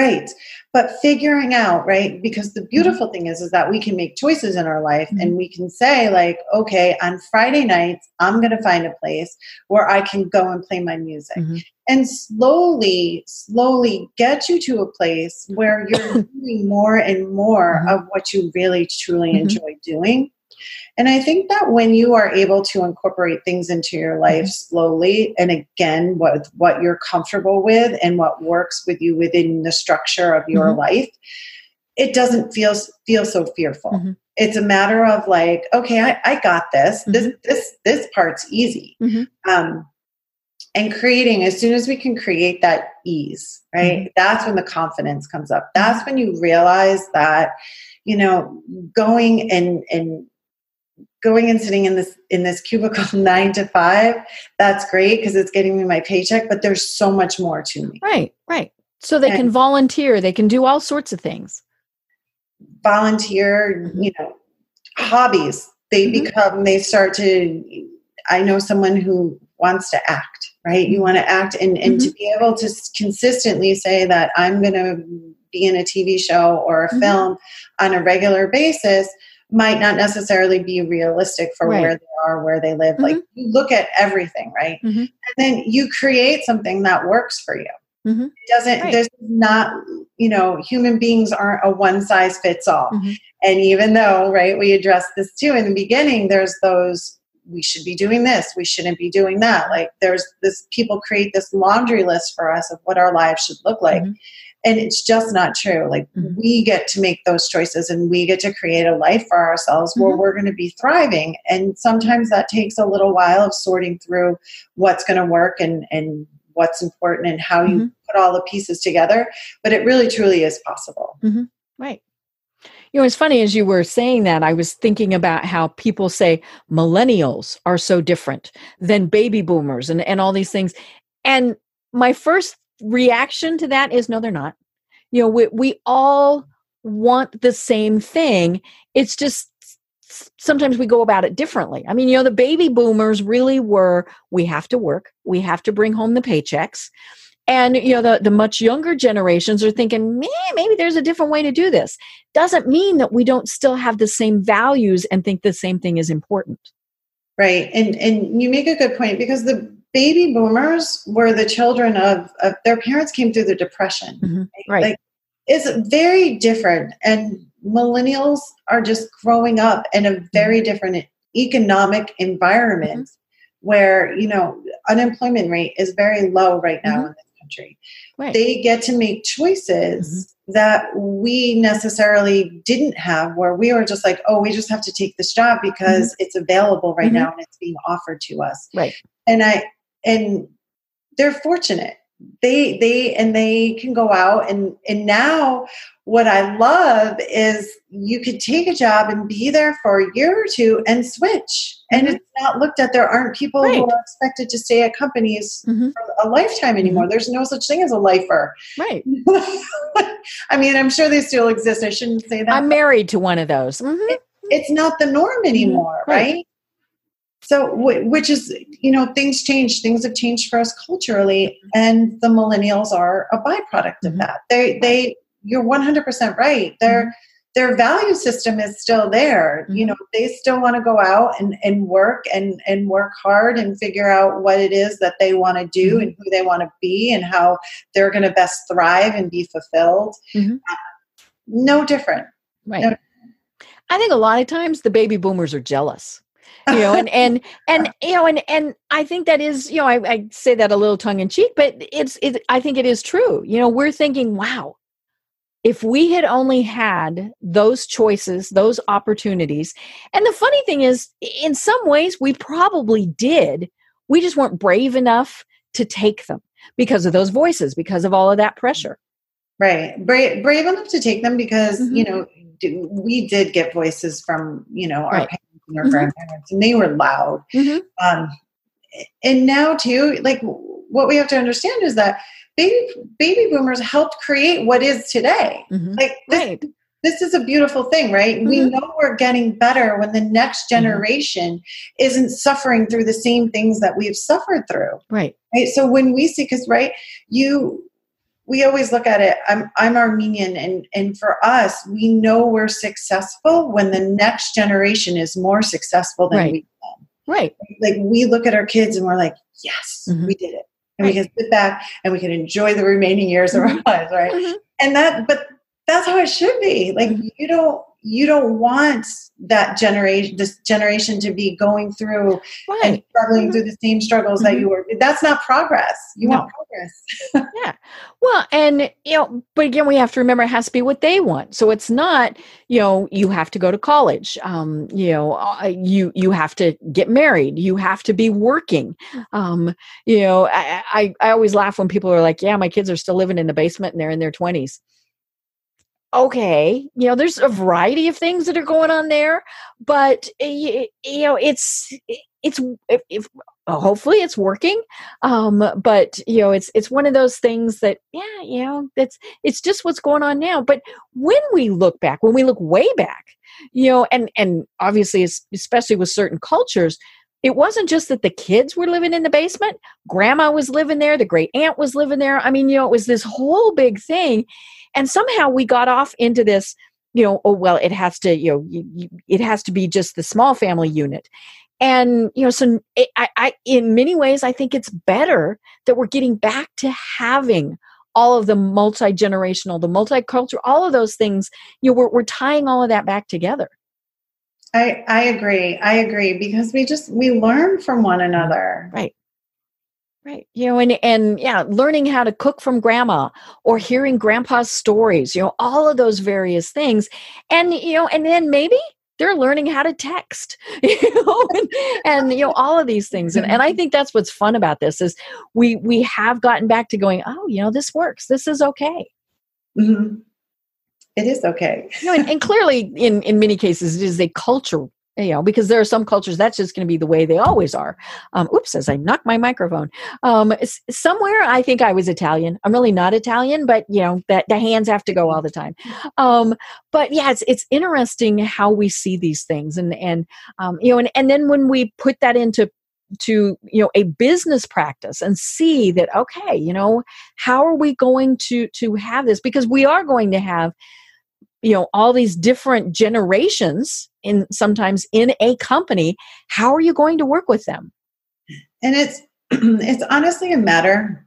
C: right but figuring out right because the beautiful thing is is that we can make choices in our life
B: Mhm.
C: and we can say like okay on friday nights i'm going to find a place where i can go and play my music
B: Mhm.
C: and slowly slowly get you to a place where you're (laughs) doing more and more
B: Mhm.
C: of what you really truly
B: Mhm.
C: enjoy doing and i think that when you are able to incorporate things into your life
B: Mm-hmm.
C: slowly and again what what you're comfortable with and what works with you within the structure of your
B: Mhm.
C: life it doesn't feel feel so fearful
B: Mhm.
C: it's a matter of like okay i, I got this this
B: Mm-hmm.
C: this this part's easy
B: Mhm.
C: um, and creating as soon as we can create that ease right
B: Mm-hmm.
C: that's when the confidence comes up that's when you realize that you know going and and going and sitting in this in this cubicle (laughs) nine to five that's great because it's getting me my paycheck but there's so much more to me
B: right right so they can volunteer they can do all sorts of things
C: volunteer
B: Mhm.
C: you know hobbies they
B: Mhm.
C: become they start to i know someone who wants to act, right? You want to act and, and mm-hmm. to be able to consistently say that I'm going to be in a TV show or a mm-hmm. film on a regular basis might not necessarily be realistic for right. where they are, where they live. Mm-hmm. Like you look at everything, right? Mm-hmm. And then you create something that works for you. Mm-hmm. It doesn't, right. there's not, you know, human beings aren't a one size fits all. Mm-hmm. And even though, right, we addressed this too in the beginning, there's those, we should be doing this, we shouldn't be doing that. Like there's this, people create this laundry list for us of what our lives should look like. And it's just not true like mm-hmm. we get to make those choices and we get to create a life for ourselves mm-hmm. where we're going to be thriving and sometimes that takes a little while of sorting through what's going to work and and what's important and how mm-hmm. you put all the pieces together but it really truly is possible
B: mm-hmm. right you know, it's funny as you were saying that, I was thinking about how people say millennials are so different than baby boomers and, and all these things. And my first reaction to that is no, they're not. You know, we, we all want the same thing. It's just sometimes we go about it differently. I mean, you know, the baby boomers really were we have to work, we have to bring home the paychecks. And you know, the, the much younger generations are thinking, maybe there's a different way to do this. Doesn't mean that we don't still have the same values and think the same thing is important.
C: Right. And and you make a good point because the baby boomers were the children of, of their parents came through the depression
B: mm-hmm. right like
C: it's very different and millennials are just growing up in a very mm-hmm. different economic environment mm-hmm. where you know unemployment rate is very low right now mm-hmm. in this country right. they get to make choices mm-hmm. that we necessarily didn't have where we were just like oh we just have to take this job because mm-hmm. it's available right now and it's being offered to us
B: right
C: and i and they're fortunate they they and they can go out and and now what i love is you could take a job and be there for a year or two and switch and mm-hmm. it's not looked at there aren't people right. who are expected to stay at companies mm-hmm. for a lifetime anymore mm-hmm. there's no such thing as a lifer
B: right (laughs)
C: i mean i'm sure they still exist i shouldn't say that
B: i'm married to one of those mm-hmm.
C: it, it's not the norm mm-hmm. anymore right? right? So which is you know things change things have changed for us culturally and the millennials are a byproduct of mm-hmm. that they they you're 100% right their mm-hmm. their value system is still there mm-hmm. you know they still want to go out and, and work and and work hard and figure out what it is that they want to do mm-hmm. and who they want to be and how they're going to best thrive and be fulfilled mm-hmm. no different
B: right no, I think a lot of times the baby boomers are jealous you know and and (laughs) and you know and and i think that is you know i, I say that a little tongue in cheek but it's it, i think it is true. You know we're thinking wow if we had only had those choices those opportunities. And the funny thing is in some ways we probably did. We just weren't brave enough to take them because of those voices because of all of that pressure.
C: Right. Brave, brave enough to take them because mm-hmm. you know we did get voices from you know our right and our mm-hmm. grandparents, and they were loud. Mm-hmm. Um, and now too, like what we have to understand is that baby baby boomers helped create what is today. Mm-hmm. Like this, right. this is a beautiful thing, right? We mm-hmm. know we're getting better when the next mm-hmm. generation isn't suffering through the same things that we've suffered through.
B: Right.
C: Right. So when we see, because right, you we always look at it i'm i'm armenian and and for us we know we're successful when the next generation is more successful than
B: right.
C: we
B: right
C: like we look at our kids and we're like yes mm-hmm. we did it and right. we can sit back and we can enjoy the remaining years of mm-hmm. our lives right mm-hmm. and that but that's how it should be like mm-hmm. you don't you don't want that generation this generation to be going through right. and struggling mm-hmm. through the same struggles mm-hmm. that you were. That's not progress. You no. want progress. (laughs)
B: Yeah. Well and you know but again we have to remember it has to be what they want. So it's not you know you have to go to college. Um you know uh, you you have to get married. You have to be working. Um you know I, I i always laugh when people are like yeah my kids are still living in the basement and they're in their 20s okay you know there's a variety of things that are going on there but you, know it's it's if, if hopefully it's working um but you know it's it's one of those things that yeah you know that's it's just what's going on now but when we look back when we look way back you know and and obviously especially with certain cultures it wasn't just that the kids were living in the basement, grandma was living there, the great aunt was living there. I mean, you know, it was this whole big thing. And somehow we got off into this, you know, oh, well, it has to, you know, it has to be just the small family unit. And, you know, so it, I, I, in many ways, I think it's better that we're getting back to having all of the multi generational, the multicultural, all of those things. You know, we're, we're tying all of that back together.
C: I, I agree. I agree because we just we learn from one another.
B: Right. Right. You know, and and yeah, learning how to cook from grandma or hearing grandpa's stories, you know, all of those various things. And you know, and then maybe they're learning how to text, (laughs) you know, and, and you know, all of these things. And and I think that's what's fun about this is we we have gotten back to going, oh, you know, this works. This is okay.
C: Mm-hmm it is okay.
B: you know, and, and, clearly, in in many cases, it is a culture. You know, because there are some cultures that's just going to be the way they always are. Um, oops, as I knock my microphone. Um, somewhere, I think I was Italian. I'm really not Italian, but you know that the hands have to go all the time. Um, but yeah, it's it's interesting how we see these things, and and um, you know, and and then when we put that into to you know a business practice and see that okay you know how are we going to to have this because we are going to have you know all these different generations in sometimes in a company how are you going to work with them
C: and it's (clears throat) it's honestly a matter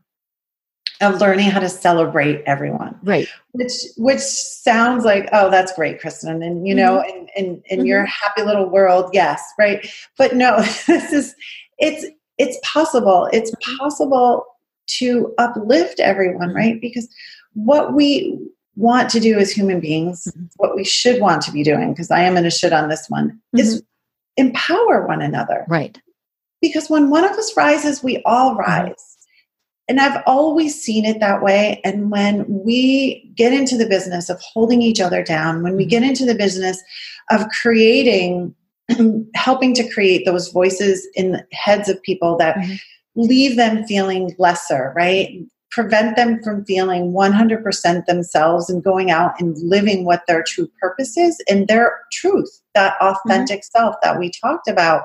C: of learning how to celebrate everyone
B: right
C: which which sounds like oh that's great kristin and you know mm-hmm. in in, in mm-hmm. your happy little world yes right but no (laughs) this is it's it's possible it's mm-hmm. possible to uplift everyone right because what we want to do as human beings, mm-hmm. what we should want to be doing, because I am in a should on this one, mm-hmm. is empower one another.
B: Right.
C: Because when one of us rises, we all mm-hmm. rise. And I've always seen it that way. And when we get into the business of holding each other down, when we mm-hmm. get into the business of creating, (clears throat) helping to create those voices in the heads of people that mm-hmm. leave them feeling lesser, right? Prevent them from feeling 100% themselves and going out and living what their true purpose is and their truth, that authentic mm-hmm. self that we talked about.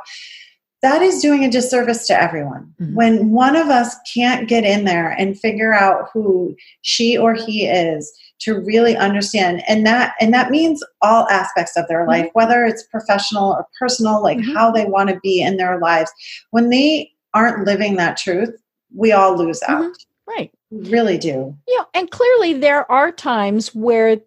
C: That is doing a disservice to everyone. Mm-hmm. When one of us can't get in there and figure out who she or he is, to really understand and that and that means all aspects of their mm-hmm. life whether it's professional or personal like mm-hmm. how they want to be in their lives when they aren't living that truth we all lose out mm-hmm.
B: Right.
C: Really do.
B: Yeah. And clearly there are times where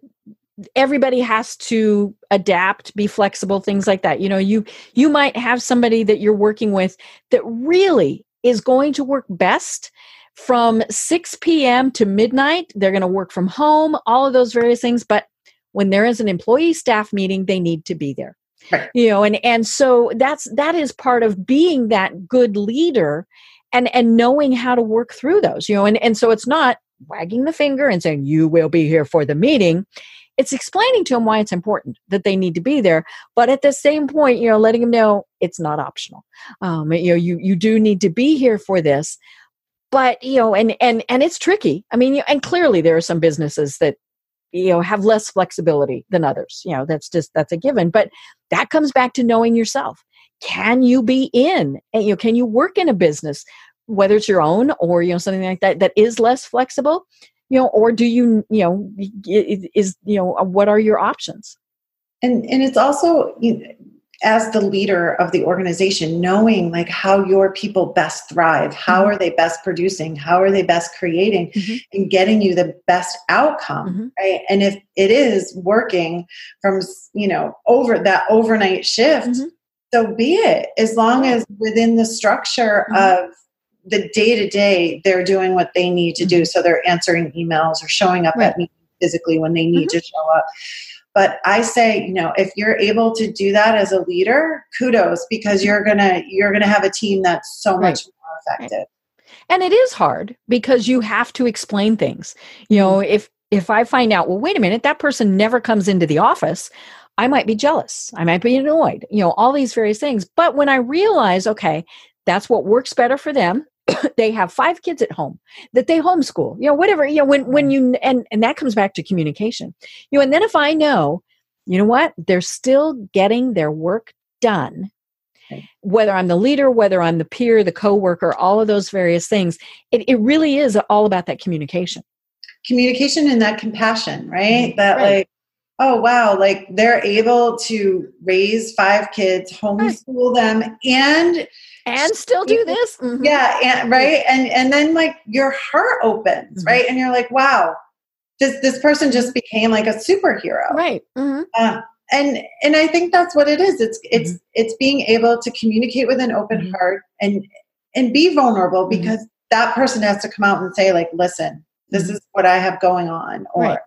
B: everybody has to adapt be flexible things like that you know you you might have somebody that you're working with that really is going to work best from 6 p.m. to midnight they're going to work from home all of those various things but when there is an employee staff meeting they need to be there right. you know and and so that's that is part of being that good leader and and knowing how to work through those you know and and so it's not wagging the finger and saying you will be here for the meeting. It's explaining to them why it's important that they need to be there but at the same point you know letting them know it's not optional. Um, you know you you do need to be here for this but you know and and and it's tricky. I mean and clearly there are some businesses that you know have less flexibility than others you know that's just that's a given but that comes back to knowing yourself can you be in and you know can you work in a business whether it's your own or you know something like that that is less flexible you know or do you you know is you know uh, what are your options
C: and and it's also you know, as the leader of the organization knowing like how your people best thrive how mm-hmm. are they best producing how are they best creating mm-hmm. and getting you the best outcome mm-hmm. right and if it is working from you know over that overnight shift mm-hmm so be it as long as within the structure mm-hmm. of the day to day they're doing what they need to do mm-hmm. so they're answering emails or showing up right. at meetings physically when they need mm-hmm. to show up but i say you know if you're able to do that as a leader kudos because you're gonna you're gonna have a team that's so much more effective right.
B: and it is hard because you have to explain things you know mm-hmm. if if i find out well wait a minute that person never comes into the office I might be jealous. I might be annoyed, you know, all these various things. But when I realize, okay, that's what works better for them. (coughs) they have five kids at home that they homeschool, you know, whatever, you know, when, when you, and, and that comes back to communication, you know, and then if I know, you know what, they're still getting their work done whether I'm the leader, whether I'm the peer, the coworker, all of those various things, it, it really is all about that communication.
C: Communication and that compassion, right? Mm-hmm. That right. like, oh wow, like they're able to raise five kids, homeschool them, and
B: and still do this.
C: Mm-hmm. Yeah, and right, and and then like your heart opens, mm-hmm. right, and you're like, wow, this this person just became like a superhero,
B: right?
C: Mm-hmm. Uh, and and i think that's what it is it's it's mm-hmm. it's being able to communicate with an open mm-hmm. heart and and be vulnerable mm-hmm. because that person has to come out and say like listen this is what i have going on or right.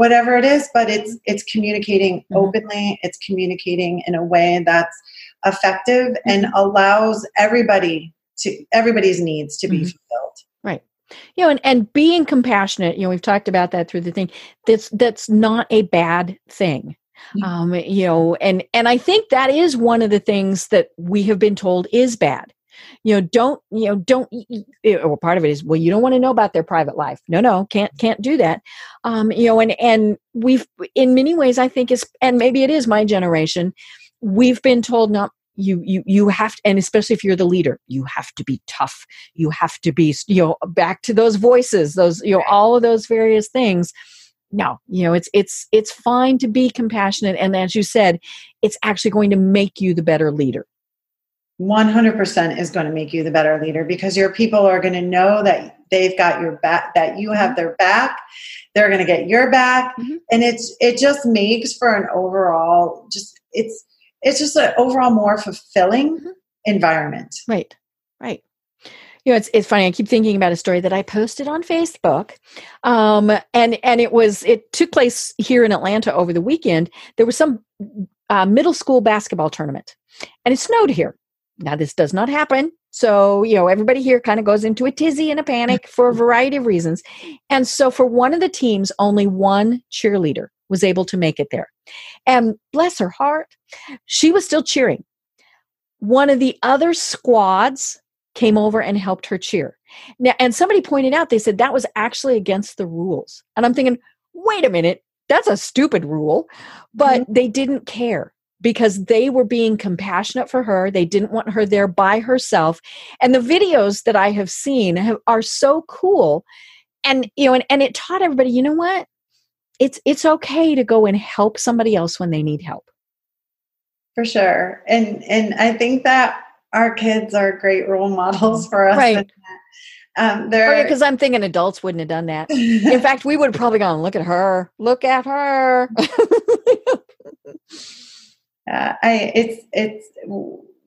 C: Whatever it is but it's it's communicating mm-hmm. openly. It's communicating in a way that's effective and mm-hmm. allows everybody to everybody's needs to be fulfilled.
B: Right. You know and, and being compassionate you know we've talked about that through the thing. That's that's not a bad thing. Mm-hmm. um, you know and and i think that is one of the things that we have been told is bad you know don't you know don't or part of it is well you don't want to know about their private life. No no can't can't do that. Um you know and and we've in many ways i think is and maybe it is my generation we've been told not you you you have to, and especially if you're the leader you have to be tough. You have to be you know back to those voices those you know all of those various things. No you know it's it's it's fine to be compassionate and as you said it's actually going to make you the better leader
C: 100% is going to make you the better leader because your people are going to know that they've got your back that you have mm-hmm. their back they're going to get your back mm-hmm. and it's it just makes for an overall just it's it's just an overall more fulfilling mm-hmm. environment
B: right right you know it's it's funny i keep thinking about a story that i posted on facebook um, and and it was it took place here in atlanta over the weekend there was some uh, middle school basketball tournament and it snowed here now this does not happen so you know everybody here kind of goes into a tizzy and a panic for a variety of reasons and so for one of the teams only one cheerleader was able to make it there and bless her heart she was still cheering one of the other squads came over and helped her cheer. Now, and somebody pointed out, they said that was actually against the rules. And I'm thinking, wait a minute, that's a stupid rule. But mm-hmm. they didn't care because they were being compassionate for her. They didn't want her there by herself. And the videos that I have seen have, are so cool. And, you know, and, and it taught everybody, you know what? It's, it's okay to go and help somebody else when they need help.
C: For sure. And, and I think that our kids are great role models for us.
B: Right. (laughs) Um, there because I'm thinking adults wouldn't have done that. In (laughs) fact, we would have probably gone, "Look at her! Look at her!" (laughs)
C: uh, I, it's it's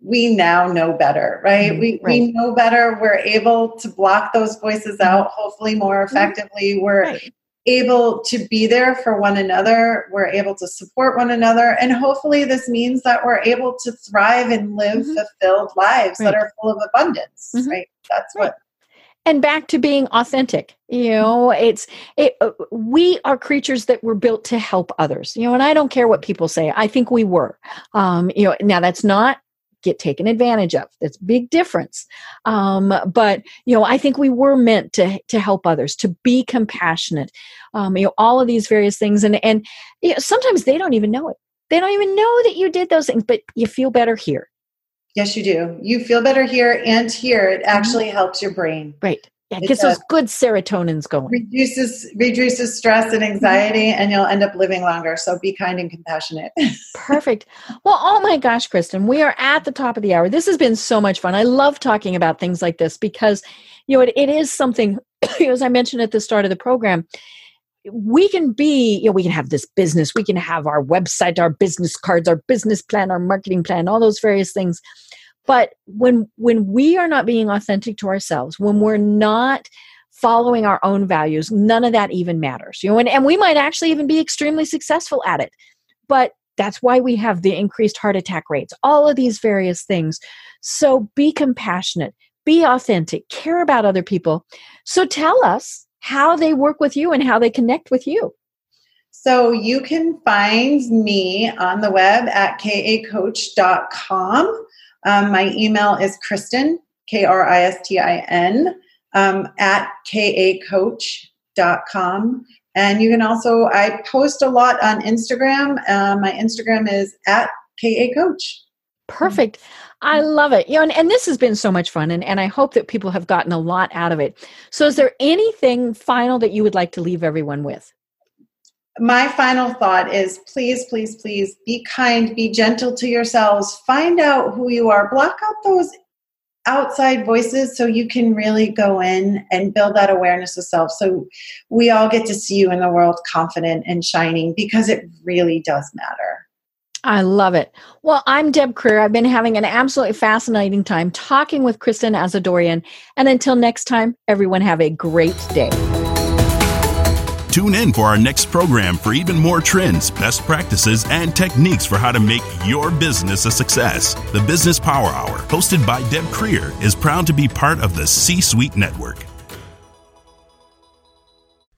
C: we now know better, right? Mm-hmm. We right. we know better. We're able to block those voices mm-hmm. out, hopefully more mm-hmm. effectively. We're right able to be there for one another. We're able to support one another. And hopefully, this means that we're able to thrive and live mm-hmm. fulfilled lives right. that are full of abundance, mm-hmm. right? That's what.
B: And back to being authentic. You know, it's it. Uh, we are creatures that were built to help others. You know, and I don't care what people say. I think we were. Um, you know, now that's not get taken advantage of. That's big difference. Um, but you know, I think we were meant to to help others, to be compassionate. Um, you know, all of these various things, and and you know, sometimes they don't even know it. They don't even know that you did those things, but you feel better here.
C: Yes, you do. You feel better here and here. It mm-hmm. actually mm-hmm. helps your brain.
B: Right. Yeah, it gets those good serotonins going.
C: Reduces reduces stress and anxiety, and you'll end up living longer. So be kind and compassionate. (laughs)
B: Perfect. Well, oh my gosh, Kristin, we are at the top of the hour. This has been so much fun. I love talking about things like this because you know it, it is something. (clears throat) as I mentioned at the start of the program, we can be, you know, we can have this business, we can have our website, our business cards, our business plan, our marketing plan, all those various things. But when when we are not being authentic to ourselves when we're not following our own values none of that even matters you know and, and we might actually even be extremely successful at it. But that's why we have the increased heart attack rates all of these various things. So be compassionate be authentic care about other people. So tell us how they work with you and how they connect with you
C: so you can find me on the web at kacoach.com um, my email is Kristin, K R I S T I N, um, at kacoach.com. And you can also, I post a lot on Instagram. Uh, my Instagram is at kacoach.
B: Perfect. I love it. You know, and, and this has been so much fun, and, and I hope that people have gotten a lot out of it. So, is there anything final that you would like to leave everyone with?
C: My final thought is please, please, please be kind, be gentle to yourselves, find out who you are, block out those outside voices so you can really go in and build that awareness of self so we all get to see you in the world confident and shining because it really does matter.
B: I love it. Well, I'm Deb Krier. I've been having an absolutely fascinating time talking with Kristin Asadourian. And until next time, everyone have a great day.
A: Tune in for our next program for even more trends, best practices, and techniques for how to make your business a success. The Business Power Hour, hosted by Deb Krier, is proud to be part of the C Suite Network.